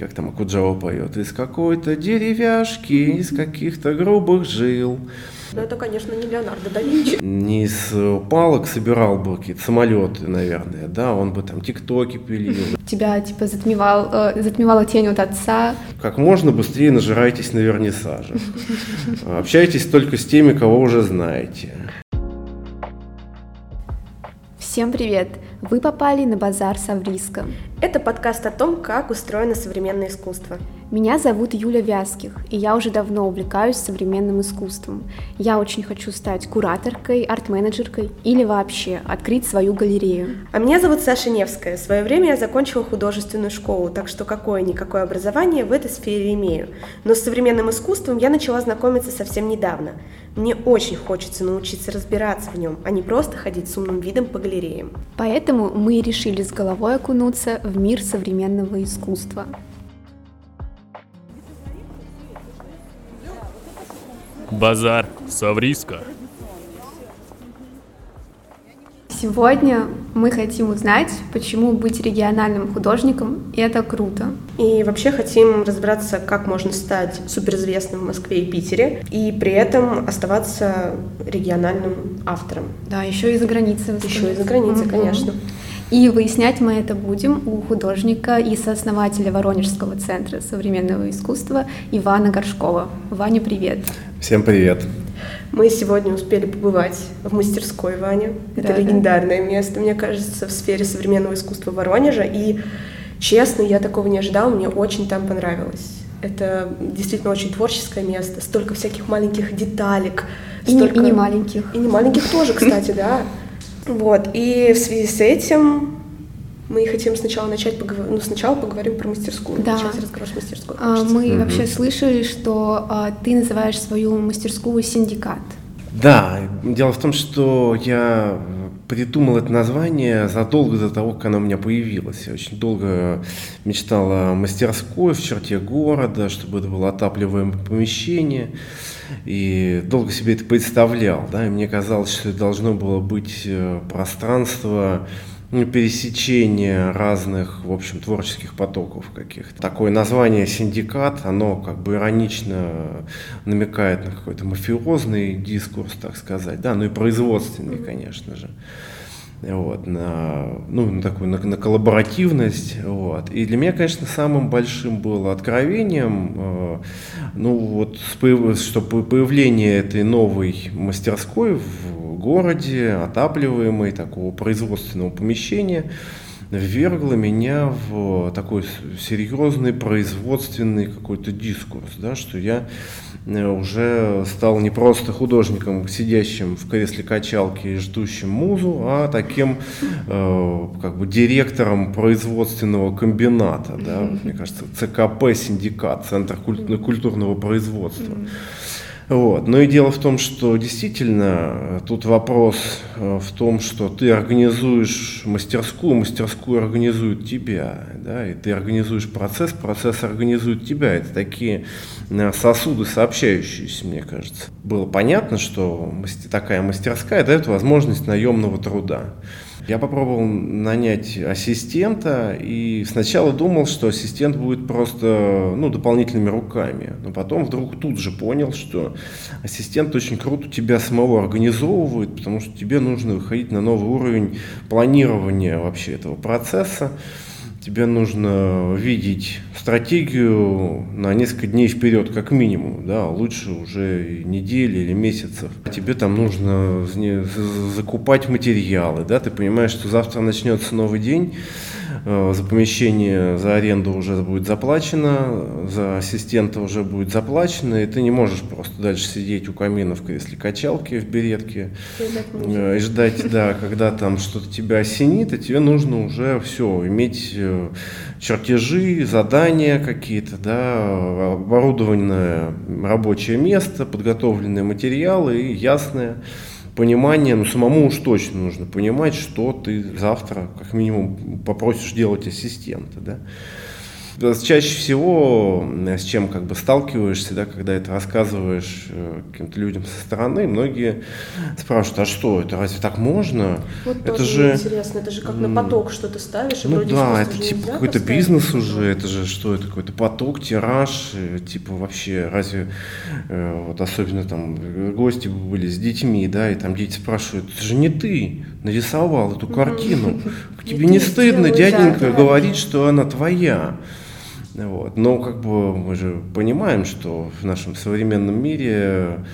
как там Акуджава поет, из какой-то деревяшки, из каких-то грубых жил. Ну, это, конечно, не Леонардо да Винчи. Не из палок собирал бы какие-то самолеты, наверное, да, он бы там тиктоки пилил. Тебя, типа, затмевал, э, затмевала тень от отца. Как можно быстрее нажирайтесь на вернисаже. Общайтесь только с теми, кого уже знаете. Всем привет! Вы попали на базар Савриска. Это подкаст о том, как устроено современное искусство. Меня зовут Юля Вязких, и я уже давно увлекаюсь современным искусством. Я очень хочу стать кураторкой, арт-менеджеркой или вообще открыть свою галерею. А меня зовут Саша Невская. В свое время я закончила художественную школу, так что какое-никакое образование в этой сфере имею. Но с современным искусством я начала знакомиться совсем недавно. Мне очень хочется научиться разбираться в нем, а не просто ходить с умным видом по галереям. Поэтому мы решили с головой окунуться в мир современного искусства. Базар Савриска. Сегодня мы хотим узнать, почему быть региональным художником – это круто. И вообще хотим разобраться, как можно стать суперизвестным в Москве и Питере, и при этом оставаться региональным автором. Да, еще и за границей. Еще и за границей, угу. конечно. И выяснять мы это будем у художника и сооснователя Воронежского центра современного искусства Ивана Горшкова. Ваня, привет! Всем привет! Мы сегодня успели побывать в мастерской Вани. Это да, легендарное да. место, мне кажется, в сфере современного искусства Воронежа. И, честно, я такого не ожидала, мне очень там понравилось. Это действительно очень творческое место, столько всяких маленьких деталек. И, столько... не, и не маленьких. И не маленьких тоже, кстати, да. Вот, и в связи с этим мы хотим сначала начать поговорить, ну сначала поговорим про мастерскую, да. начать разговор с мастерской. А, мы mm вообще слышали, что а, ты называешь свою мастерскую синдикат. Да, дело в том, что я придумал это название задолго до того, как оно у меня появилось. Я очень долго мечтал о мастерской в черте города, чтобы это было отапливаемое помещение. И долго себе это представлял. Да? И мне казалось, что это должно было быть э, пространство ну, пересечение разных, в общем, творческих потоков каких-то. Такое название «синдикат», оно как бы иронично намекает на какой-то мафиозный дискурс, так сказать, да, ну и производственный, конечно же вот, на, ну, на такую на, на коллаборативность. Вот. И для меня, конечно, самым большим было откровением, э, ну вот, что появление этой новой мастерской в городе, отапливаемой, такого производственного помещения, ввергло меня в такой серьезный производственный какой-то дискурс, да, что я уже стал не просто художником, сидящим в кресле качалки и ждущим музу, а таким э, как бы директором производственного комбината, да, мне кажется, ЦКП, синдикат, Центр культурного производства. Вот. Но и дело в том, что действительно э, тут вопрос э, в том, что ты организуешь мастерскую, мастерскую организует тебя, да, и ты организуешь процесс, процесс организует тебя. Это такие э, сосуды сообщающиеся, мне кажется. Было понятно, что такая мастерская дает возможность наемного труда. Я попробовал нанять ассистента и сначала думал, что ассистент будет просто ну, дополнительными руками. Но потом вдруг тут же понял, что ассистент очень круто тебя самого организовывает, потому что тебе нужно выходить на новый уровень планирования вообще этого процесса тебе нужно видеть стратегию на несколько дней вперед, как минимум, да, лучше уже недели или месяцев. Тебе там нужно закупать материалы, да, ты понимаешь, что завтра начнется новый день, за помещение, за аренду уже будет заплачено, за ассистента уже будет заплачено, и ты не можешь просто дальше сидеть у камина в кресле качалки, в беретке и ждать, да, когда там что-то тебя осенит, и тебе нужно уже все, иметь э, чертежи, задания какие-то, да, оборудованное рабочее место, подготовленные материалы и ясное понимание, ну самому уж точно нужно понимать, что ты завтра как минимум попросишь делать ассистента, да. Чаще всего с чем как бы сталкиваешься, да, когда это рассказываешь э, каким-то людям со стороны, многие спрашивают, а что, это разве так можно? Вот это же интересно, это же как на поток что-то ставишь, и ну вроде да, это типа какой-то бизнес уже, это же что, это какой-то поток, тираж, э, типа вообще, разве, э, вот особенно там э, гости были с детьми, да, и там дети спрашивают, это же не ты нарисовал эту картину, тебе Не не ты стыдно, дяденька, говорить, что она твоя. Вот. Но как бы мы же понимаем, что в нашем современном мире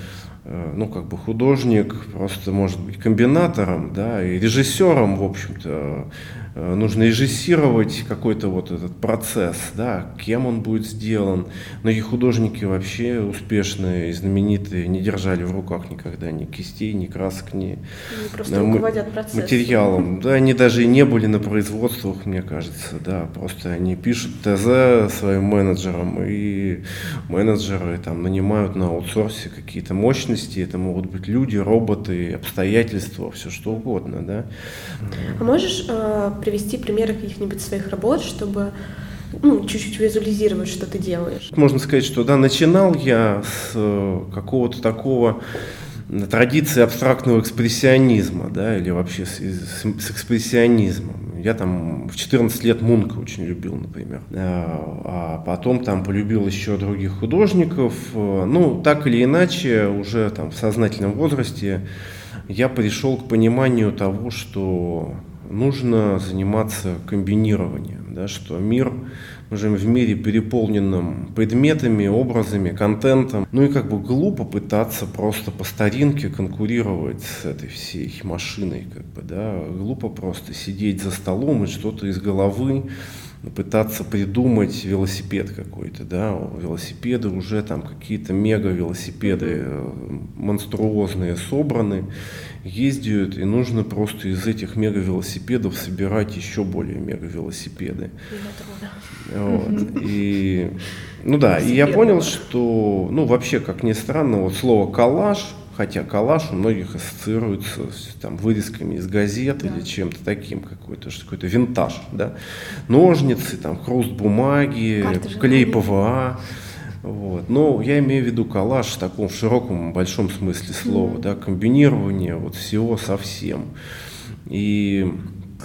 э, ну, как бы художник просто может быть комбинатором, да, и режиссером, в общем-то, нужно режиссировать какой-то вот этот процесс, да, кем он будет сделан. Многие художники вообще успешные и знаменитые не держали в руках никогда ни кистей, ни красок, ни э, материалом. Да, они даже и не были на производствах, мне кажется, да, просто они пишут ТЗ своим менеджерам, и менеджеры там нанимают на аутсорсе какие-то мощности, это могут быть люди, роботы, обстоятельства, все что угодно, да. А можешь э, привести примеры каких-нибудь своих работ, чтобы ну, чуть-чуть визуализировать, что ты делаешь? Можно сказать, что да, начинал я с э, какого-то такого традиции абстрактного экспрессионизма, да, или вообще с, с- с экспрессионизмом. Я там в 14 лет Мунка очень любил, например. А а потом там полюбил еще других художников. Э, Ну, так или иначе, уже там в сознательном возрасте я пришел к пониманию того, что нужно заниматься комбинированием, да, что мир, мы живем в мире переполненном предметами, образами, контентом, ну и как бы глупо пытаться просто по старинке конкурировать с этой всей машиной, как бы, да, глупо просто сидеть за столом и что-то из головы пытаться придумать велосипед какой-то, да, велосипеды уже там какие-то мега-велосипеды э, монструозные собраны, ездят, и нужно просто из этих мега-велосипедов собирать еще более мега-велосипеды. Вот. И, ну да, и я понял, что, ну вообще, как ни странно, вот слово коллаж, хотя коллаж у многих ассоциируется с там, вырезками из газет или чем-то таким, какой-то, какой-то винтаж, да, ножницы, там, хруст бумаги, Карты клей. ПВА, вот. Но я имею в виду коллаж в таком широком, большом смысле слова, да, комбинирование вот всего со всем. И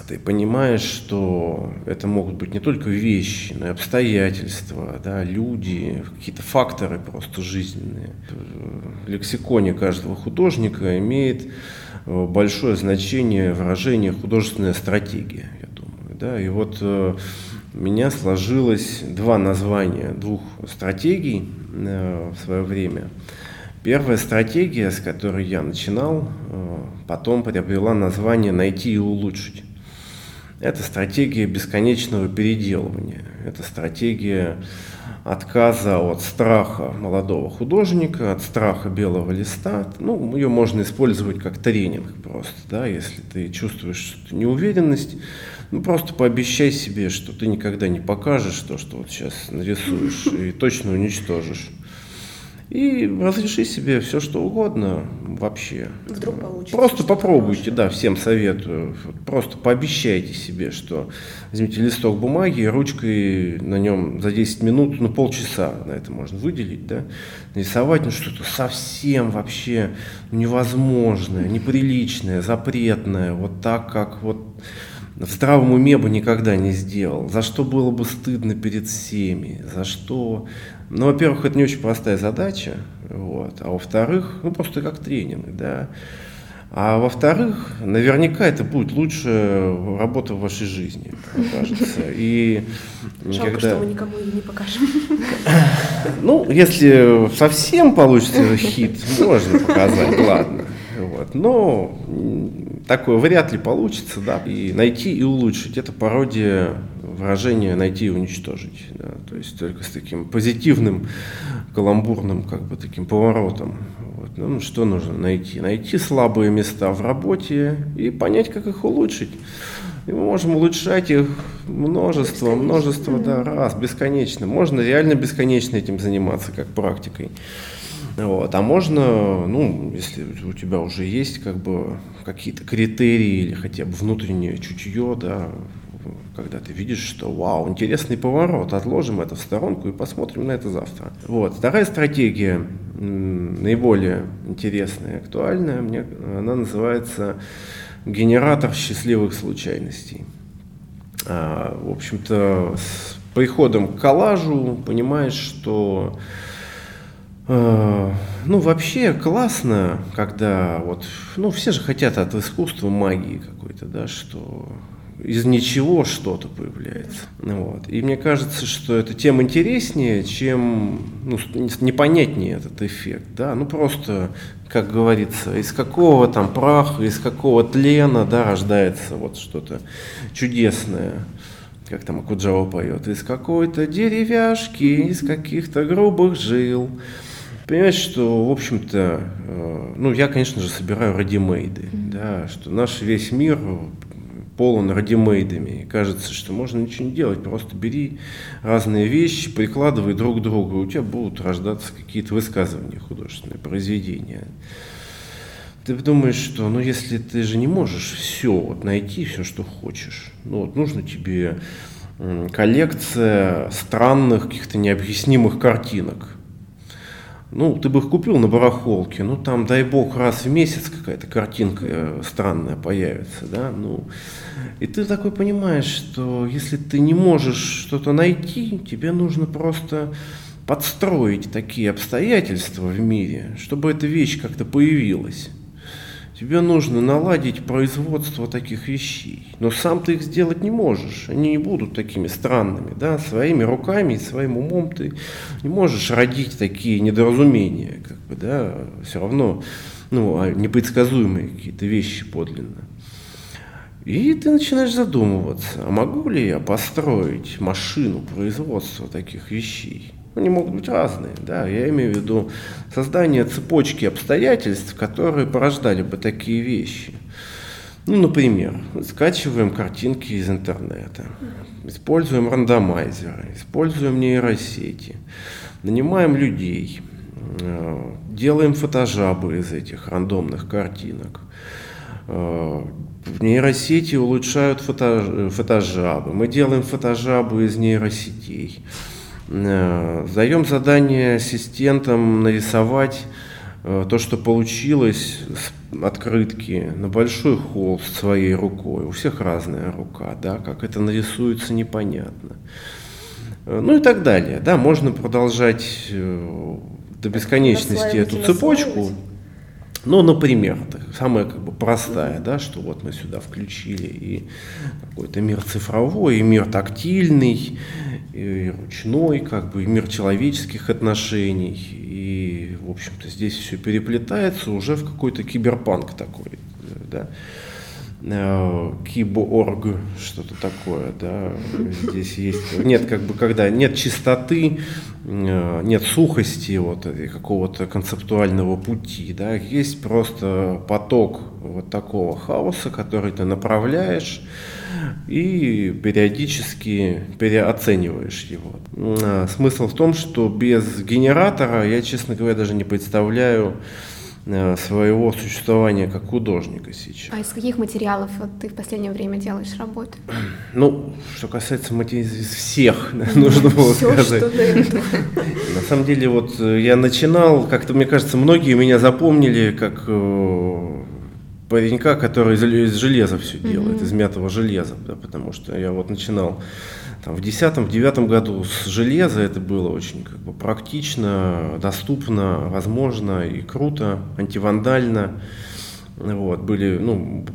ты понимаешь, что это могут быть не только вещи, но и обстоятельства, да, люди, какие-то факторы просто жизненные. В лексиконе каждого художника имеет э, большое значение выражение художественная стратегия, я думаю. Да? И вот э, у меня сложилось два названия двух стратегий э, в свое время. Первая стратегия, с которой я начинал, потом приобрела название «найти и улучшить». Это стратегия бесконечного переделывания. Это стратегия отказа от страха молодого художника, от страха белого листа. Ну, ее можно использовать как тренинг просто, да, если ты чувствуешь неуверенность, ну, просто пообещай себе, что ты никогда не покажешь то, что вот сейчас нарисуешь, и точно уничтожишь. И разреши себе все, что угодно вообще. Вдруг получится Просто попробуйте, хорошее. да, всем советую. Просто пообещайте себе, что возьмите листок бумаги, и ручкой на нем за 10 минут, ну полчаса на это можно выделить, да, нарисовать ну, что-то совсем вообще невозможное, неприличное, запретное, вот так, как вот в здравом уме бы никогда не сделал, за что было бы стыдно перед всеми, за что... Ну, во-первых, это не очень простая задача, вот, а во-вторых, ну, просто как тренинг, да. А во-вторых, наверняка это будет лучшая работа в вашей жизни, кажется. И Жалко, когда- что мы никому ее не покажем. ну, если совсем получится хит, можно показать, ладно. Вот. Но такое вряд ли получится, да. И найти и улучшить это пародия выражения найти и уничтожить. Да. То есть только с таким позитивным, каламбурным, как бы таким поворотом. Вот. Ну, что нужно найти? Найти слабые места в работе и понять, как их улучшить. И мы можем улучшать их множество, множество да, раз, бесконечно. Можно реально бесконечно этим заниматься, как практикой. Вот. А можно, ну, если у тебя уже есть как бы какие-то критерии или хотя бы внутреннее чутье, да, когда ты видишь, что вау, интересный поворот, отложим это в сторонку и посмотрим на это завтра. Вот. Вторая стратегия, наиболее интересная и актуальная, мне, она называется генератор счастливых случайностей. А, в общем-то, с приходом к коллажу понимаешь, что э, ну, вообще классно, когда вот, ну, все же хотят от искусства магии какой-то, да, что из ничего что-то появляется. Вот. И мне кажется, что это тем интереснее, чем ну, непонятнее этот эффект. Да? Ну просто, как говорится, из какого там праха, из какого тлена да, рождается вот что-то чудесное как там Акуджава поет, из какой-то деревяшки, из каких-то грубых жил. Понимаешь, что, в общем-то, э, ну, я, конечно же, собираю радимейды, да, что наш весь мир полон радимейдами. И кажется, что можно ничего не делать, просто бери разные вещи, прикладывай друг к другу, и у тебя будут рождаться какие-то высказывания художественные, произведения. Ты думаешь, что, ну, если ты же не можешь все вот найти, все, что хочешь, ну, вот нужно тебе коллекция странных, каких-то необъяснимых картинок. Ну, ты бы их купил на барахолке, ну, там, дай бог, раз в месяц какая-то картинка э, странная появится, да, ну, и ты такой понимаешь, что если ты не можешь что-то найти, тебе нужно просто подстроить такие обстоятельства в мире, чтобы эта вещь как-то появилась. Тебе нужно наладить производство таких вещей. Но сам ты их сделать не можешь. Они не будут такими странными. Да? Своими руками и своим умом ты не можешь родить такие недоразумения. Как бы, да? Все равно ну, а непредсказуемые какие-то вещи подлинно. И ты начинаешь задумываться, а могу ли я построить машину производства таких вещей? Они могут быть разные, да, я имею в виду создание цепочки обстоятельств, которые порождали бы такие вещи. Ну, например, скачиваем картинки из интернета, используем рандомайзеры, используем нейросети, нанимаем людей, э, делаем фотожабы из этих рандомных картинок. Э, в нейросети улучшают фото, фотожабы. Мы делаем фотожабы из нейросетей. Э, Даем задание ассистентам нарисовать э, то, что получилось с открытки на большой холст своей рукой. У всех разная рука, да, как это нарисуется, непонятно. Э, ну и так далее. Да, можно продолжать до бесконечности эту цепочку. Ну, например, самая как бы простая, да, что вот мы сюда включили и какой-то мир цифровой, и мир тактильный, и ручной, как бы, и мир человеческих отношений. И, в общем-то, здесь все переплетается уже в какой-то киберпанк такой, да. Э, киборг, что-то такое, да, здесь есть, нет, как бы, когда нет чистоты, э, нет сухости вот какого-то концептуального пути, да, есть просто поток вот такого хаоса, который ты направляешь и периодически переоцениваешь его. А, смысл в том, что без генератора я, честно говоря, даже не представляю, Э, своего существования как художника сейчас. А из каких материалов вот, ты в последнее время делаешь работу? Ну, что касается материалов, из всех, нужно было Все, сказать. Что на самом деле, вот э, я начинал, как-то, мне кажется, многие меня запомнили как э, паренька, который из железа все делает, из мятого железа, да, потому что я вот начинал там, в 2010-2009 году с железа это было очень как бы, практично, доступно, возможно и круто, антивандально. Вот, были, ну,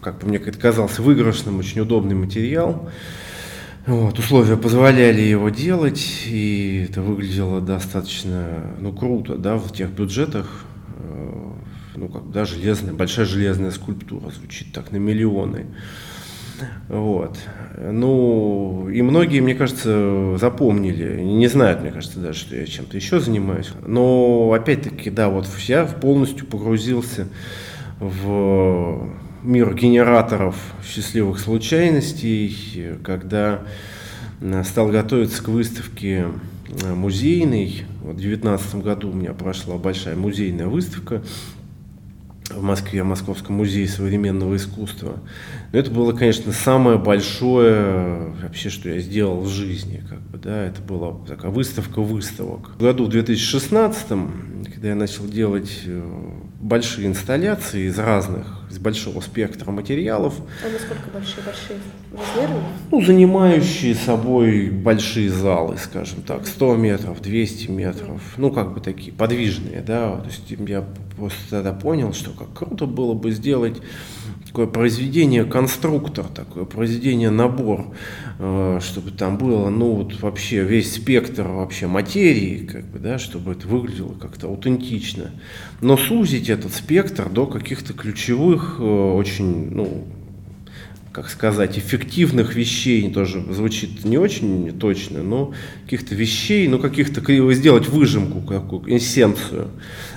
как бы мне это казалось, выигрышным, очень удобный материал. Вот, условия позволяли его делать, и это выглядело достаточно ну, круто да, в тех бюджетах. Э, ну, как, да, железная, большая железная скульптура звучит так на миллионы. Вот. Ну, и многие, мне кажется, запомнили, не знают, мне кажется, даже, что я чем-то еще занимаюсь. Но, опять-таки, да, вот я полностью погрузился в мир генераторов счастливых случайностей, когда стал готовиться к выставке музейной. Вот в 2019 году у меня прошла большая музейная выставка в Москве, в Московском музее современного искусства. Но это было, конечно, самое большое вообще, что я сделал в жизни. Как бы, да, это была такая выставка выставок. В году 2016, когда я начал делать э, большие инсталляции из разных, из большого спектра материалов. А насколько большие, большие размеры? Ну, занимающие собой большие залы, скажем так, 100 метров, 200 метров, ну, как бы такие подвижные, да, то есть я просто тогда понял, что как круто было бы сделать такое произведение конструктор, такое произведение набор, э, чтобы там было, ну вот вообще весь спектр вообще материи, как бы, да, чтобы это выглядело как-то аутентично, но сузить этот спектр до каких-то ключевых, э, очень, ну, как сказать, эффективных вещей, тоже звучит не очень точно, но каких-то вещей, ну каких-то сделать выжимку, какую эссенцию,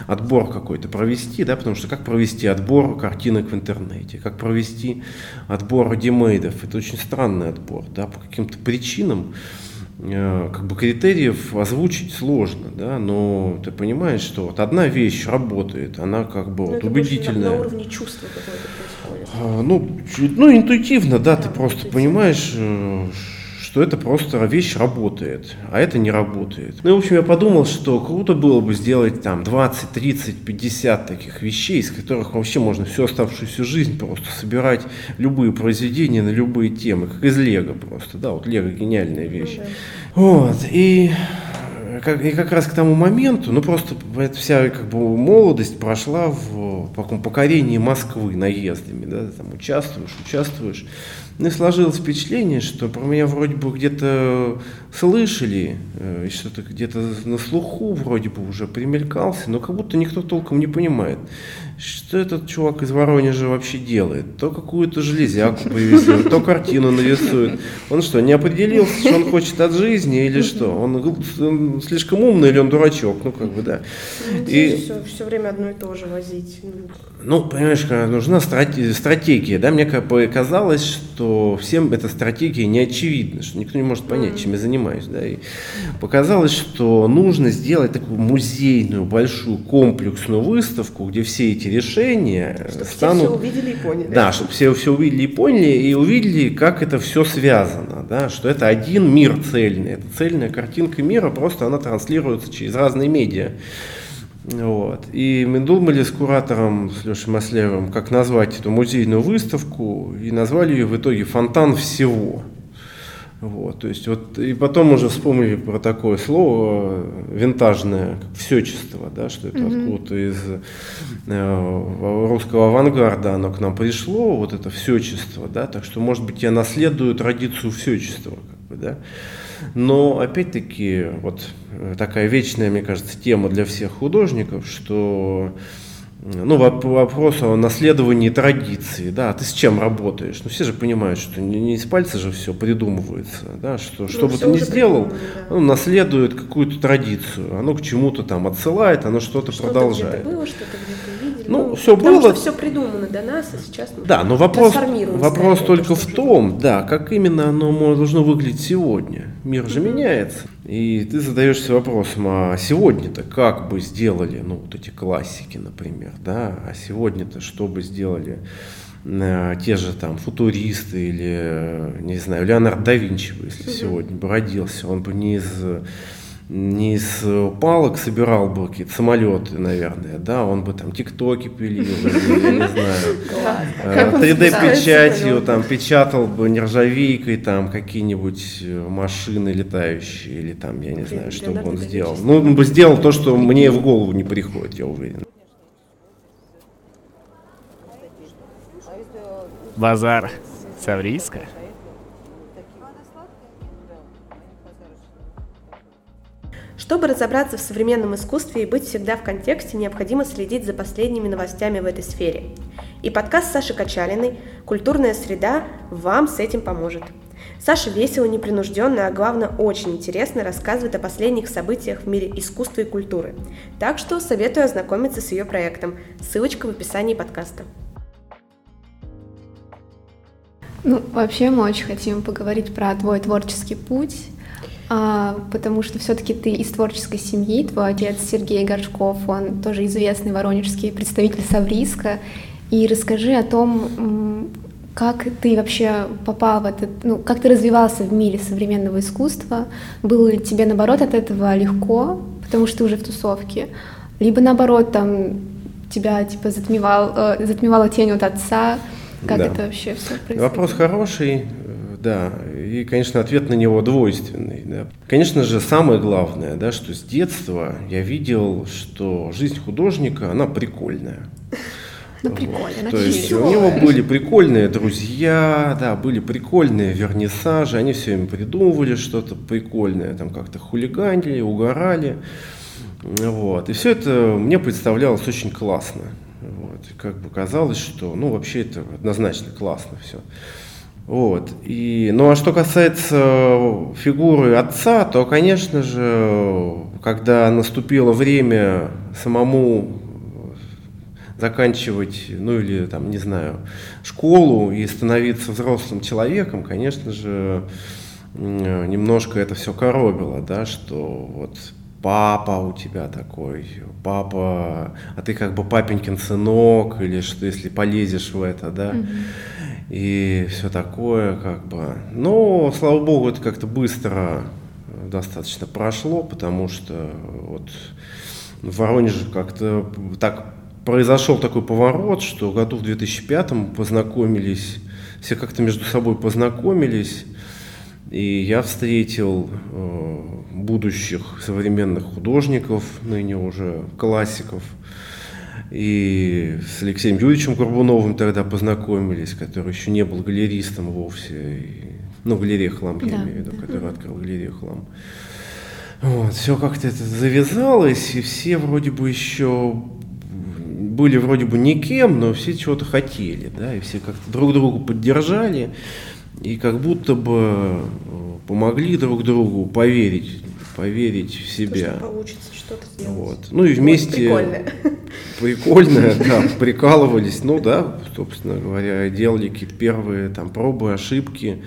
отбор какой-то провести, да, потому что как провести отбор картинок в интернете, как провести отбор демейдов, это очень странный отбор, да, по каким-то причинам, Э, как бы критериев озвучить сложно, да, но ты понимаешь, что вот одна вещь работает, она как бы вот убедительная. На, уровне чувства какое-то А, ну, ну, интуитивно, да, ты просто понимаешь, э, что это просто вещь работает, а это не работает. Ну, в общем, я подумал, что круто было бы сделать там 20, 30, 50 таких вещей, из которых вообще можно всю оставшуюся жизнь просто собирать любые произведения на любые темы, как из Лего просто, да, вот Лего гениальная вещь. Ну, да. Вот, и как, и как раз к тому моменту, ну просто эта вся как бы молодость прошла в таком покорении Москвы наездами, да, там участвуешь, участвуешь. Ну и сложилось впечатление, что про меня вроде бы где-то слышали, э, что-то где-то на слуху вроде бы уже примелькался, но как будто никто толком не понимает, что этот чувак из Воронежа вообще делает. То какую-то железяку повезет, то картину нарисует. Он что, не определился, что он хочет от жизни или что? Он, он слишком умный или он дурачок? Ну, как бы, да. Ну, и все, все время одно и то же возить. Ну, понимаешь, нужна стратегия. Да? Мне показалось, что всем эта стратегия не очевидна, что никто не может понять, чем я занимаюсь. Да? И показалось, что нужно сделать такую музейную, большую, комплексную выставку, где все эти решения чтобы станут... Все, увидели и поняли. Да, чтобы все все увидели и поняли, и увидели, как это все связано, да, что это один мир цельный. Это цельная картинка мира, просто она транслируется через разные медиа. Вот. И мы думали с куратором, с Лешей Маслевым, как назвать эту музейную выставку, и назвали ее в итоге «Фонтан всего». Вот, то есть вот, и потом уже вспомнили про такое слово винтажное, как всечество, да, что это mm-hmm. откуда-то из э, русского авангарда оно к нам пришло, вот это всечество, да, так что, может быть, я наследую традицию всечества, как бы, да. Но, опять-таки, вот такая вечная, мне кажется, тема для всех художников, что ну, вопрос о наследовании традиции, да, ты с чем работаешь? Ну, все же понимают, что не, не из пальца же все придумывается, да, что, ну, что бы ты ни сделал, да. ну, наследует какую-то традицию, оно к чему-то там отсылает, оно что-то что продолжает. Было, что-то где-то видели. Ну, ну все было. что все придумано до нас, а сейчас мы Да, но вопрос, вопрос только в том, да, как именно оно должно выглядеть сегодня. Мир же меняется. И ты задаешься вопросом, а сегодня-то как бы сделали, ну, вот эти классики, например, да, а сегодня-то что бы сделали э, те же там футуристы или, не знаю, Леонард да Винчи, если mm-hmm. сегодня бы родился, он бы не из не из палок собирал бы какие-то самолеты, наверное, да, он бы там тиктоки пилил, я не знаю, 3D-печатью э, там печатал бы нержавейкой там какие-нибудь э, машины летающие или там, я не знаю, что бы он сделал. Ну, он бы сделал то, что мне в голову не приходит, я уверен. Базар. Саврийска? Чтобы разобраться в современном искусстве и быть всегда в контексте, необходимо следить за последними новостями в этой сфере. И подкаст Саши Качалиной «Культурная среда» вам с этим поможет. Саша весело, непринужденно, а главное очень интересно рассказывает о последних событиях в мире искусства и культуры. Так что советую ознакомиться с ее проектом. Ссылочка в описании подкаста. Ну, вообще мы очень хотим поговорить про твой творческий путь, а, потому что все-таки ты из творческой семьи, твой отец Сергей Горшков, он тоже известный воронежский представитель Савриска. И расскажи о том, как ты вообще попал в этот, ну, как ты развивался в мире современного искусства? Было ли тебе, наоборот, от этого легко, потому что ты уже в тусовке? Либо, наоборот, там, тебя, типа, затмевал, э, затмевала тень от отца? Как да. это вообще все происходило? Вопрос хороший, да. И, конечно, ответ на него двойственный. Да. Конечно же, самое главное, да, что с детства я видел, что жизнь художника, она прикольная. Ну, прикольно. Вот. То есть у него были прикольные друзья, да, были прикольные вернисажи, они все им придумывали что-то прикольное, там как-то хулиганили, угорали. Вот. И все это мне представлялось очень классно. Вот. И как бы казалось, что, ну, вообще это однозначно классно все. Вот. И, ну а что касается фигуры отца, то, конечно же, когда наступило время самому заканчивать, ну или там, не знаю, школу и становиться взрослым человеком, конечно же, немножко это все коробило, да, что вот папа у тебя такой, папа, а ты как бы папенькин сынок, или что если полезешь в это, да, mm-hmm. И все такое, как бы. Но, слава богу, это как-то быстро достаточно прошло, потому что вот в Воронеже как-то так произошел такой поворот, что году в 2005 мы познакомились, все как-то между собой познакомились, и я встретил э, будущих современных художников, ныне уже классиков, и с Алексеем Юрьевичем Горбуновым тогда познакомились, который еще не был галеристом вовсе, и, ну, галерея «Хлам», я да, имею в виду, да. который открыл галерею «Хлам». Вот, все как-то это завязалось, и все вроде бы еще были вроде бы никем, но все чего-то хотели, да, и все как-то друг другу поддержали, и как будто бы э, помогли друг другу поверить, поверить в себя. То, что получится что-то сделать. Вот. Ну и вместе... Вот, прикольно. Прикольно, да, прикалывались, ну да, собственно говоря, делали какие-то первые там пробы, ошибки.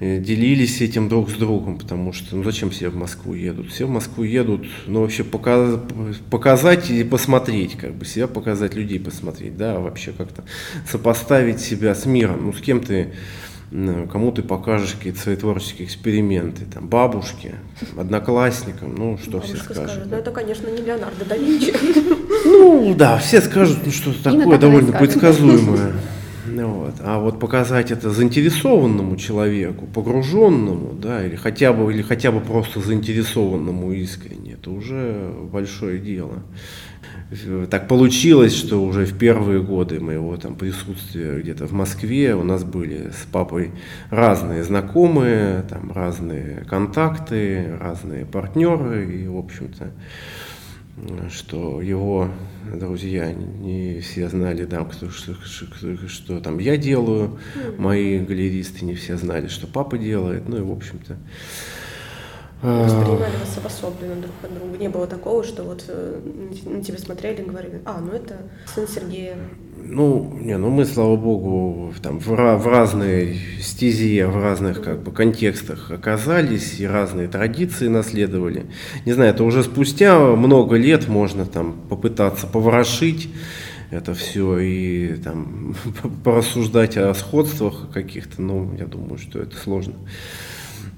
Э, делились этим друг с другом, потому что ну зачем все в Москву едут? Все в Москву едут, ну вообще показ, показать и посмотреть, как бы себя показать, людей посмотреть, да, вообще как-то сопоставить себя с миром, ну с кем ты кому ты покажешь какие-то свои творческие эксперименты, там, бабушке, одноклассникам, ну, что Бабушка все скажут. Скажет, ну, это, конечно, не Леонардо да Винчи. Ну, да, все скажут, ну, что-то такое довольно предсказуемое. Вот. А вот показать это заинтересованному человеку, погруженному, да, или хотя бы, или хотя бы просто заинтересованному искренне, это уже большое дело. Так получилось, что уже в первые годы моего там присутствия где-то в Москве у нас были с папой разные знакомые, там разные контакты, разные партнеры, и, в общем-то, что его друзья не все знали, да, кто, что, что, что там я делаю, мои галеристы не все знали, что папа делает, ну и в общем-то Воспринимали вас обособленно друг от друга. Не было такого, что вот э, на тебя смотрели и говорили, а, ну это сын Сергея. Ну, не, ну мы, слава богу, там в, в разной стези, в разных как бы контекстах оказались и разные традиции наследовали. Не знаю, это уже спустя много лет можно там попытаться поворошить это все и там порассуждать о сходствах каких-то, ну, я думаю, что это сложно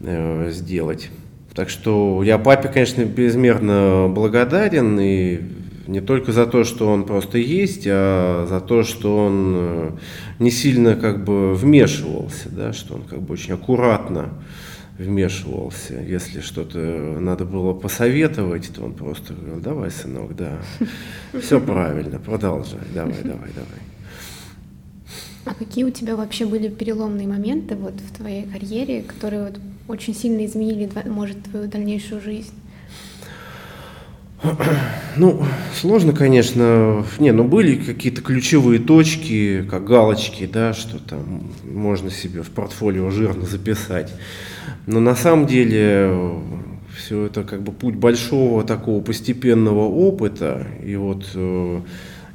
э, сделать. Так что я папе, конечно, безмерно благодарен, и не только за то, что он просто есть, а за то, что он э, не сильно как бы вмешивался, да, что он как бы очень аккуратно вмешивался. Если что-то надо было посоветовать, то он просто говорил, давай, сынок, да, все правильно, продолжай, давай, давай, давай. А какие у тебя вообще были переломные моменты вот в твоей карьере, которые вот очень сильно изменили, может, твою дальнейшую жизнь? Ну, сложно, конечно. Не, ну были какие-то ключевые точки, как галочки, да, что там можно себе в портфолио жирно записать. Но на самом деле все это как бы путь большого такого постепенного опыта. И вот э,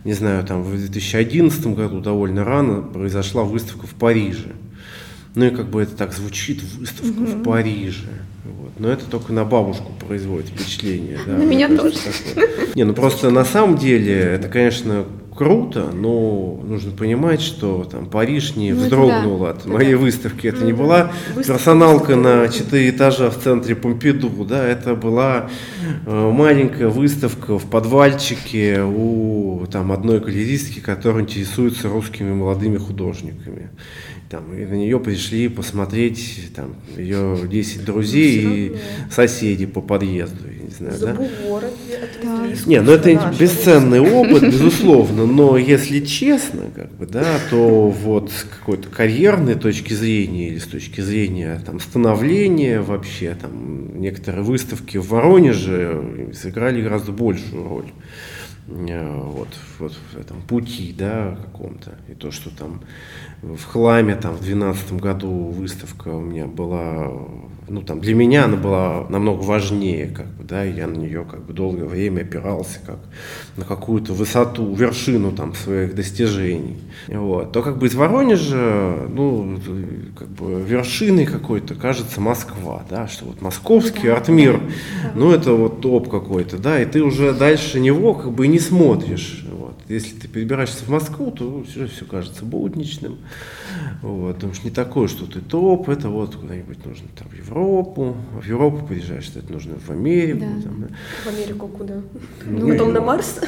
не знаю, там в 2011 году довольно рано произошла выставка в Париже. Ну и как бы это так звучит, выставка mm-hmm. в Париже. Вот. Но это только на бабушку производит впечатление. Да, на меня тоже. Не, ну просто на самом деле это, конечно, круто, но нужно понимать, что там Париж не ну, вздрогнул да. от моей да. выставки. Это mm-hmm. не была Выставка персоналка на четыре этажа в центре Помпиду, да, это была э, маленькая выставка в подвальчике у там одной галеристки, которая интересуется русскими молодыми художниками там, и на нее пришли посмотреть там, ее 10 друзей и соседи по подъезду. Знаю, да? да. Не, ну это бесценный опыт, безусловно, но если честно, как бы, да, то вот с какой-то карьерной точки зрения или с точки зрения там, становления вообще, там, некоторые выставки в Воронеже сыграли гораздо большую роль. Э, вот, вот в этом пути, да, каком-то. И то, что там в хламе там в 2012 году выставка у меня была ну, там, для меня она была намного важнее, как бы, да, я на нее как бы долгое время опирался как на какую-то высоту, вершину там своих достижений. Вот. То как бы из Воронежа, ну, как бы вершиной какой-то кажется Москва, да, что вот московский артмир, ну, это вот топ какой-то, да, и ты уже дальше него как бы и не смотришь. Если ты перебираешься в Москву, то все, все кажется будничным. Вот, потому что не такое, что ты топ, это вот куда-нибудь нужно там в Европу, в Европу приезжаешь, это нужно в Америку. Да. Там, да. В Америку куда? Ну, Потом на Марс?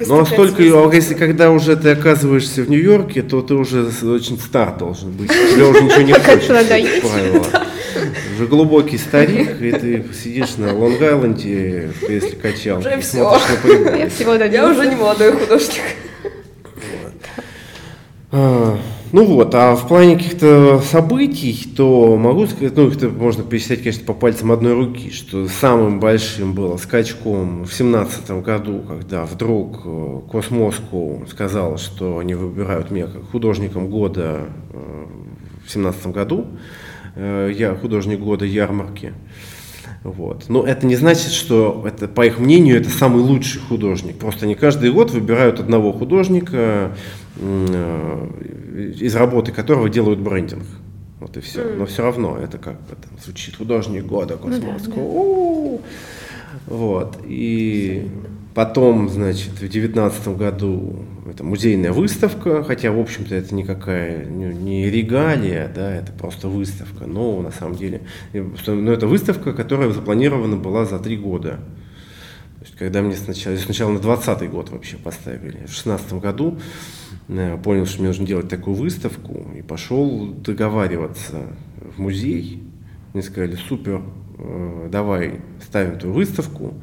Ну, а столько, а если когда уже ты оказываешься в Нью-Йорке, то ты уже очень стар должен быть. Тебе уже ничего не хочется, правило. Уже глубокий старик, и ты сидишь на Лонг-Айленде в кресле качал. Уже все. Я, всего я уже не молодой художник. А, ну вот, а в плане каких-то событий, то могу сказать, ну их можно пересчитать, конечно, по пальцам одной руки, что самым большим было скачком в семнадцатом году, когда вдруг э, Космоску сказал, что они выбирают меня как художником года э, в семнадцатом году. Э, я художник года ярмарки. Вот. Но это не значит, что это, по их мнению, это самый лучший художник. Просто они каждый год выбирают одного художника, э, из работы которого делают брендинг. Вот и все. Mm. Но все равно это как бы там звучит художник года Космоска. Ну, да, да. Вот. И потом, значит, в девятнадцатом году это музейная выставка, хотя, в общем-то, это никакая не регалия, да, это просто выставка, но на самом деле, но это выставка, которая запланирована была за три года. То есть, когда мне сначала, сначала на 20 год вообще поставили, в 16 году э, понял, что мне нужно делать такую выставку, и пошел договариваться в музей. Мне сказали, супер, э, давай ставим твою выставку,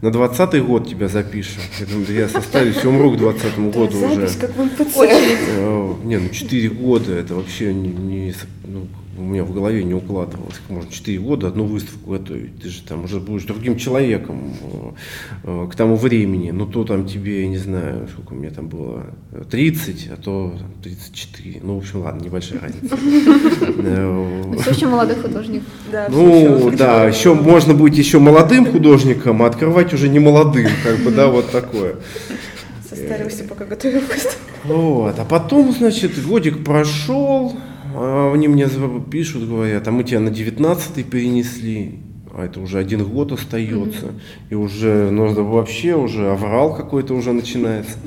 на двадцатый год тебя запишем. Я думаю, да я составюсь, умру к двадцатому году уже. как в МПЦ. Э, не, ну четыре года, это вообще не, не ну, у меня в голове не укладывалось, как можно 4 года одну выставку готовить. Ты же там уже будешь другим человеком э, к тому времени. Ну, то там тебе, я не знаю, сколько у меня там было, 30, а то 34. Ну, в общем, ладно, небольшая разница. Э, все еще молодой художник. Ну, да, еще можно быть еще молодым художником, а открывать уже не молодым, как бы, да, вот такое. Состарился, пока готовил выставку. Вот, а потом, значит, годик прошел, они мне пишут, говорят, а мы тебя на 19 перенесли, а это уже один год остается, mm-hmm. и уже ну, вообще уже аврал какой-то уже начинается.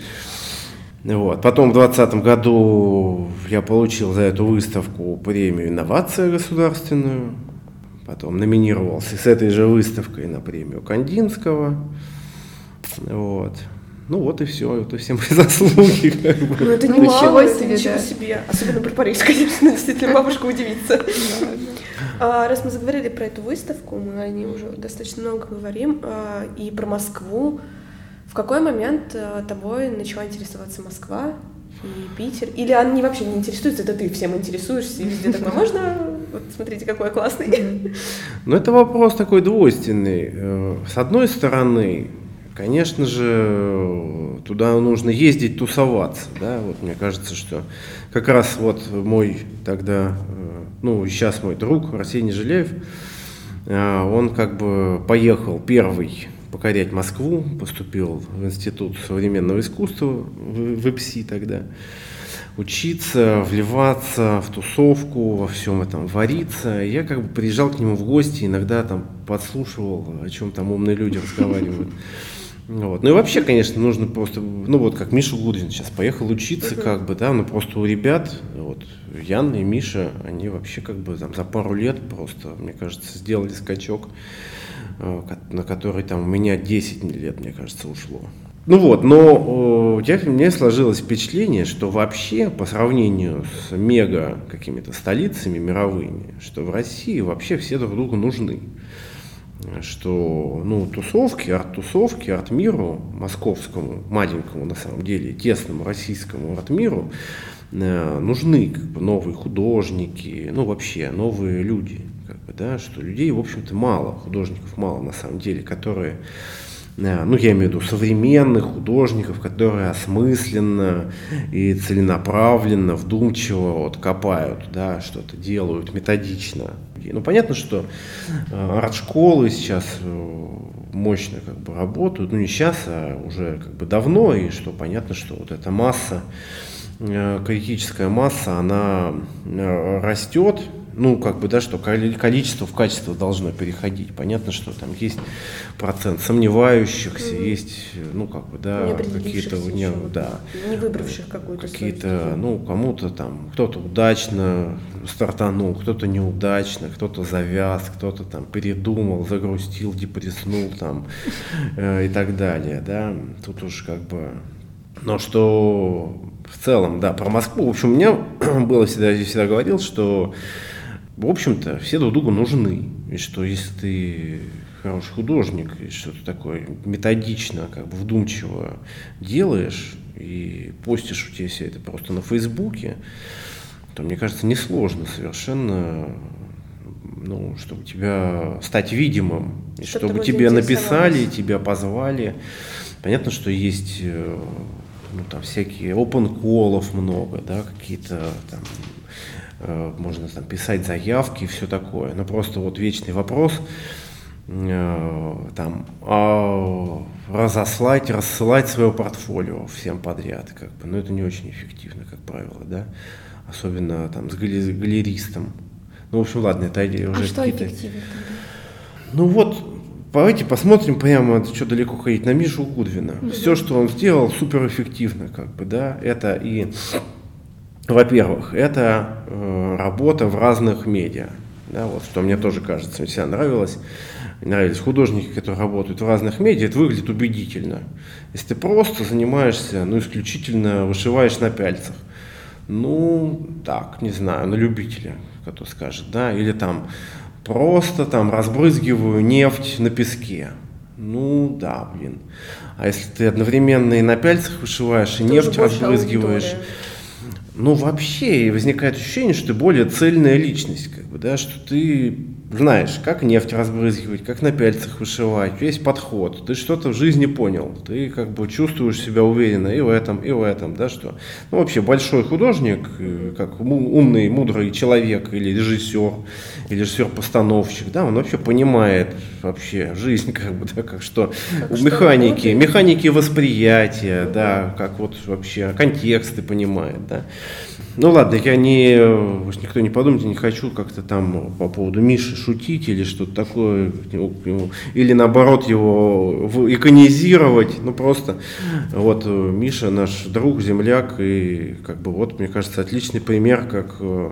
Вот. Потом в 2020 году я получил за эту выставку премию «Инновация государственную», потом номинировался с этой же выставкой на премию Кандинского. Вот. Ну вот и все, это все мои заслуги. Как бы. Ну это ну, немало, это себе, ничего да. себе. Особенно про Париж, конечно, действительно, бабушка удивится. А, раз мы заговорили про эту выставку, мы о ней уже достаточно много говорим, а, и про Москву. В какой момент а, тобой начала интересоваться Москва и Питер? Или она не вообще не интересуется, это ты всем интересуешься, и везде такое можно? Вот смотрите, какой я классный. Ну, это вопрос такой двойственный. Э, с одной стороны, Конечно же, туда нужно ездить, тусоваться. Да? Вот мне кажется, что как раз вот мой тогда, э, ну сейчас мой друг Арсений Жиляев, э, он как бы поехал первый покорять Москву, поступил в Институт современного искусства в ИПСИ тогда. учиться, вливаться в тусовку, во всем этом вариться. Я как бы приезжал к нему в гости, иногда там подслушивал, о чем там умные люди разговаривают. Вот. Ну и вообще, конечно, нужно просто, ну вот как Миша Гудвин сейчас поехал учиться, как бы, да, но просто у ребят, вот, Ян и Миша, они вообще как бы там за пару лет просто, мне кажется, сделали скачок, э, на который там у меня 10 лет, мне кажется, ушло. Ну вот, но у меня сложилось впечатление, что вообще по сравнению с мега какими-то столицами мировыми, что в России вообще все друг другу нужны что ну, тусовки, арт-тусовки, арт-миру, московскому, маленькому на самом деле, тесному российскому арт-миру э, нужны как бы, новые художники, ну вообще новые люди. Как бы, да, что людей, в общем-то, мало, художников мало на самом деле, которые ну, я имею в виду современных художников, которые осмысленно и целенаправленно, вдумчиво вот копают, да, что-то делают методично. Ну, понятно, что э, арт-школы сейчас э, мощно как бы работают, ну, не сейчас, а уже как бы давно, и что понятно, что вот эта масса, критическая масса, она растет, ну, как бы, да, что количество в качество должно переходить. Понятно, что там есть процент сомневающихся, mm-hmm. есть, ну, как бы, да, какие-то, не, да, не выбравших какую-то какие-то, ну, кому-то там, кто-то удачно стартанул, кто-то неудачно, кто-то завяз, кто-то там передумал, загрустил, депресснул там э, и так далее, да. Тут уж как бы, но что в целом, да, про Москву, в общем, у меня было всегда, я всегда говорил, что в общем-то, все друг другу нужны. И что если ты хороший художник, и что-то такое методично, как бы вдумчиво делаешь, и постишь у тебя все это просто на Фейсбуке, то, мне кажется, несложно совершенно, ну, чтобы тебя стать видимым, и чтобы, чтобы тебе написали, тебя позвали. Понятно, что есть э, ну, там всякие open колов много, да, какие-то там можно там писать заявки и все такое. Но просто вот вечный вопрос, э, там, а разослать, рассылать свое портфолио всем подряд, как бы, но это не очень эффективно, как правило, да, особенно там с галеристом. Ну, в общем, ладно, это уже а что эффективно Ну вот, давайте посмотрим прямо, что далеко ходить, на Мишу Гудвина. Mm-hmm. Все, что он сделал, суперэффективно, как бы, да, это и во-первых, это э, работа в разных медиа. Да, вот, что мне тоже кажется, мне всегда нравилось. Нравились художники, которые работают в разных медиа, это выглядит убедительно. Если ты просто занимаешься, ну, исключительно вышиваешь на пяльцах, ну, так, не знаю, на любителя, кто скажет, да, или там просто там разбрызгиваю нефть на песке. Ну, да, блин. А если ты одновременно и на пяльцах вышиваешь, и нефть разбрызгиваешь, аудитория ну, вообще возникает ощущение, что ты более цельная личность, как бы, да, что ты знаешь, как нефть разбрызгивать, как на пяльцах вышивать, весь подход, ты что-то в жизни понял, ты как бы чувствуешь себя уверенно и в этом, и в этом, да, что, ну, вообще большой художник, э, как умный, мудрый человек или режиссер, режиссер-постановщик, да, он вообще понимает вообще жизнь, как бы, да, как что, как механики, что механики восприятия, да, как вот вообще контексты понимает, да. Ну ладно, я не, никто не подумайте, не хочу как-то там по поводу Миши шутить или что-то такое, или наоборот его иконизировать, ну просто вот Миша наш друг, земляк, и как бы вот, мне кажется, отличный пример, как э,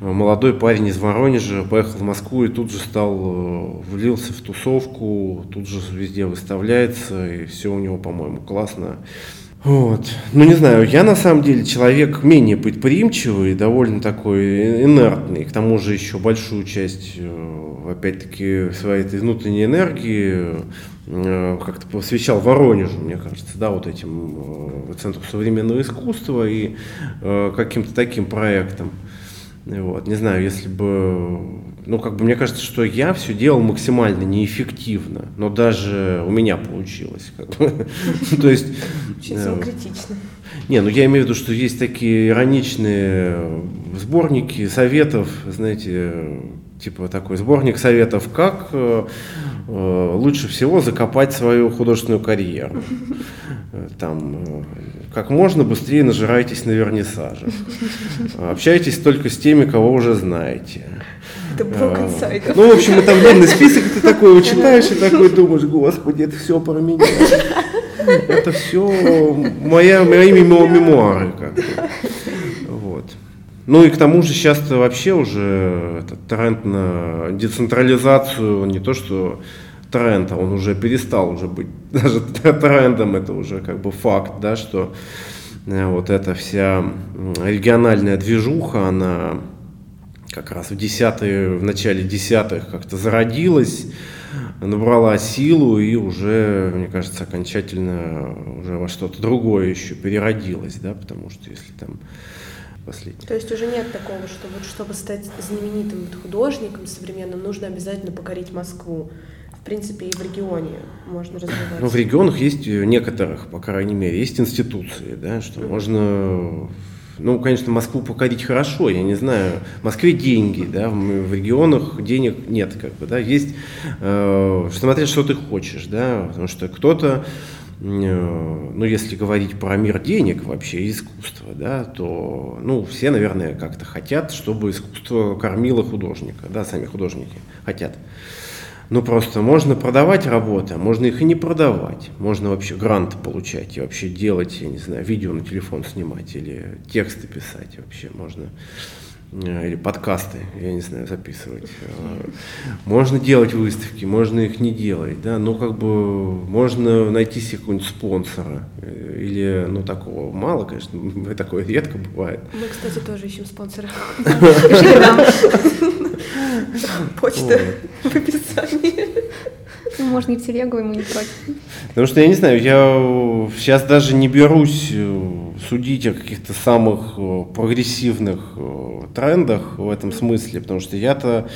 молодой парень из Воронежа поехал в Москву и тут же стал, э, влился в тусовку, тут же везде выставляется, и все у него, по-моему, классно. Вот. Ну, не знаю, я на самом деле человек менее предприимчивый, довольно такой инертный. К тому же еще большую часть, э, опять-таки, своей этой внутренней энергии э, как-то посвящал Воронежу, мне кажется, да, вот этим э, Центру современного искусства и каким-то таким проектам. Вот. Не знаю, если бы ну, как бы мне кажется, что я все делал максимально неэффективно, но даже у меня получилось. То есть... Критично. Не, ну я имею в виду, что есть такие ироничные сборники советов, знаете, типа такой сборник советов, как э, э, лучше всего закопать свою художественную карьеру. Там, э, как можно быстрее нажирайтесь на вернисажах. Общайтесь только с теми, кого уже знаете. Это блок инсайдов. Ну, в общем, это длинный список, ты такой его читаешь и такой думаешь, господи, это все про меня. Это все моя, мои мемуары. Как бы. Вот. Ну и к тому же сейчас вообще уже этот тренд на децентрализацию, не то что тренд, а он уже перестал уже быть даже трендом, это уже как бы факт, да, что э, вот эта вся региональная движуха, она как раз в десятые, в начале десятых как-то зародилась, набрала силу и уже, мне кажется, окончательно уже во что-то другое еще переродилась, да, потому что если там последний. То есть уже нет такого, что вот чтобы стать знаменитым художником современным, нужно обязательно покорить Москву. В принципе, и в регионе можно развиваться. Ну, в регионах есть некоторых, по крайней мере, есть институции, да, что можно ну, конечно, Москву покорить хорошо, я не знаю. В Москве деньги, да, в регионах денег нет, как бы, да, есть, э, смотря что ты хочешь, да, потому что кто-то, э, ну, если говорить про мир денег вообще, искусство, да, то, ну, все, наверное, как-то хотят, чтобы искусство кормило художника, да, сами художники хотят. Ну, просто можно продавать работы, а можно их и не продавать. Можно вообще гранты получать и вообще делать, я не знаю, видео на телефон снимать или тексты писать вообще можно. Э, или подкасты, я не знаю, записывать. Э, можно делать выставки, можно их не делать, да, но как бы можно найти себе какого-нибудь спонсора. Э, или, ну, такого мало, конечно, такое редко бывает. Мы, кстати, тоже ищем спонсора. Почта в описании. Можно и в телегу, ему не против. Потому что я не знаю, я сейчас даже не берусь э, судить о каких-то самых э, прогрессивных э, трендах в этом смысле, потому что я-то,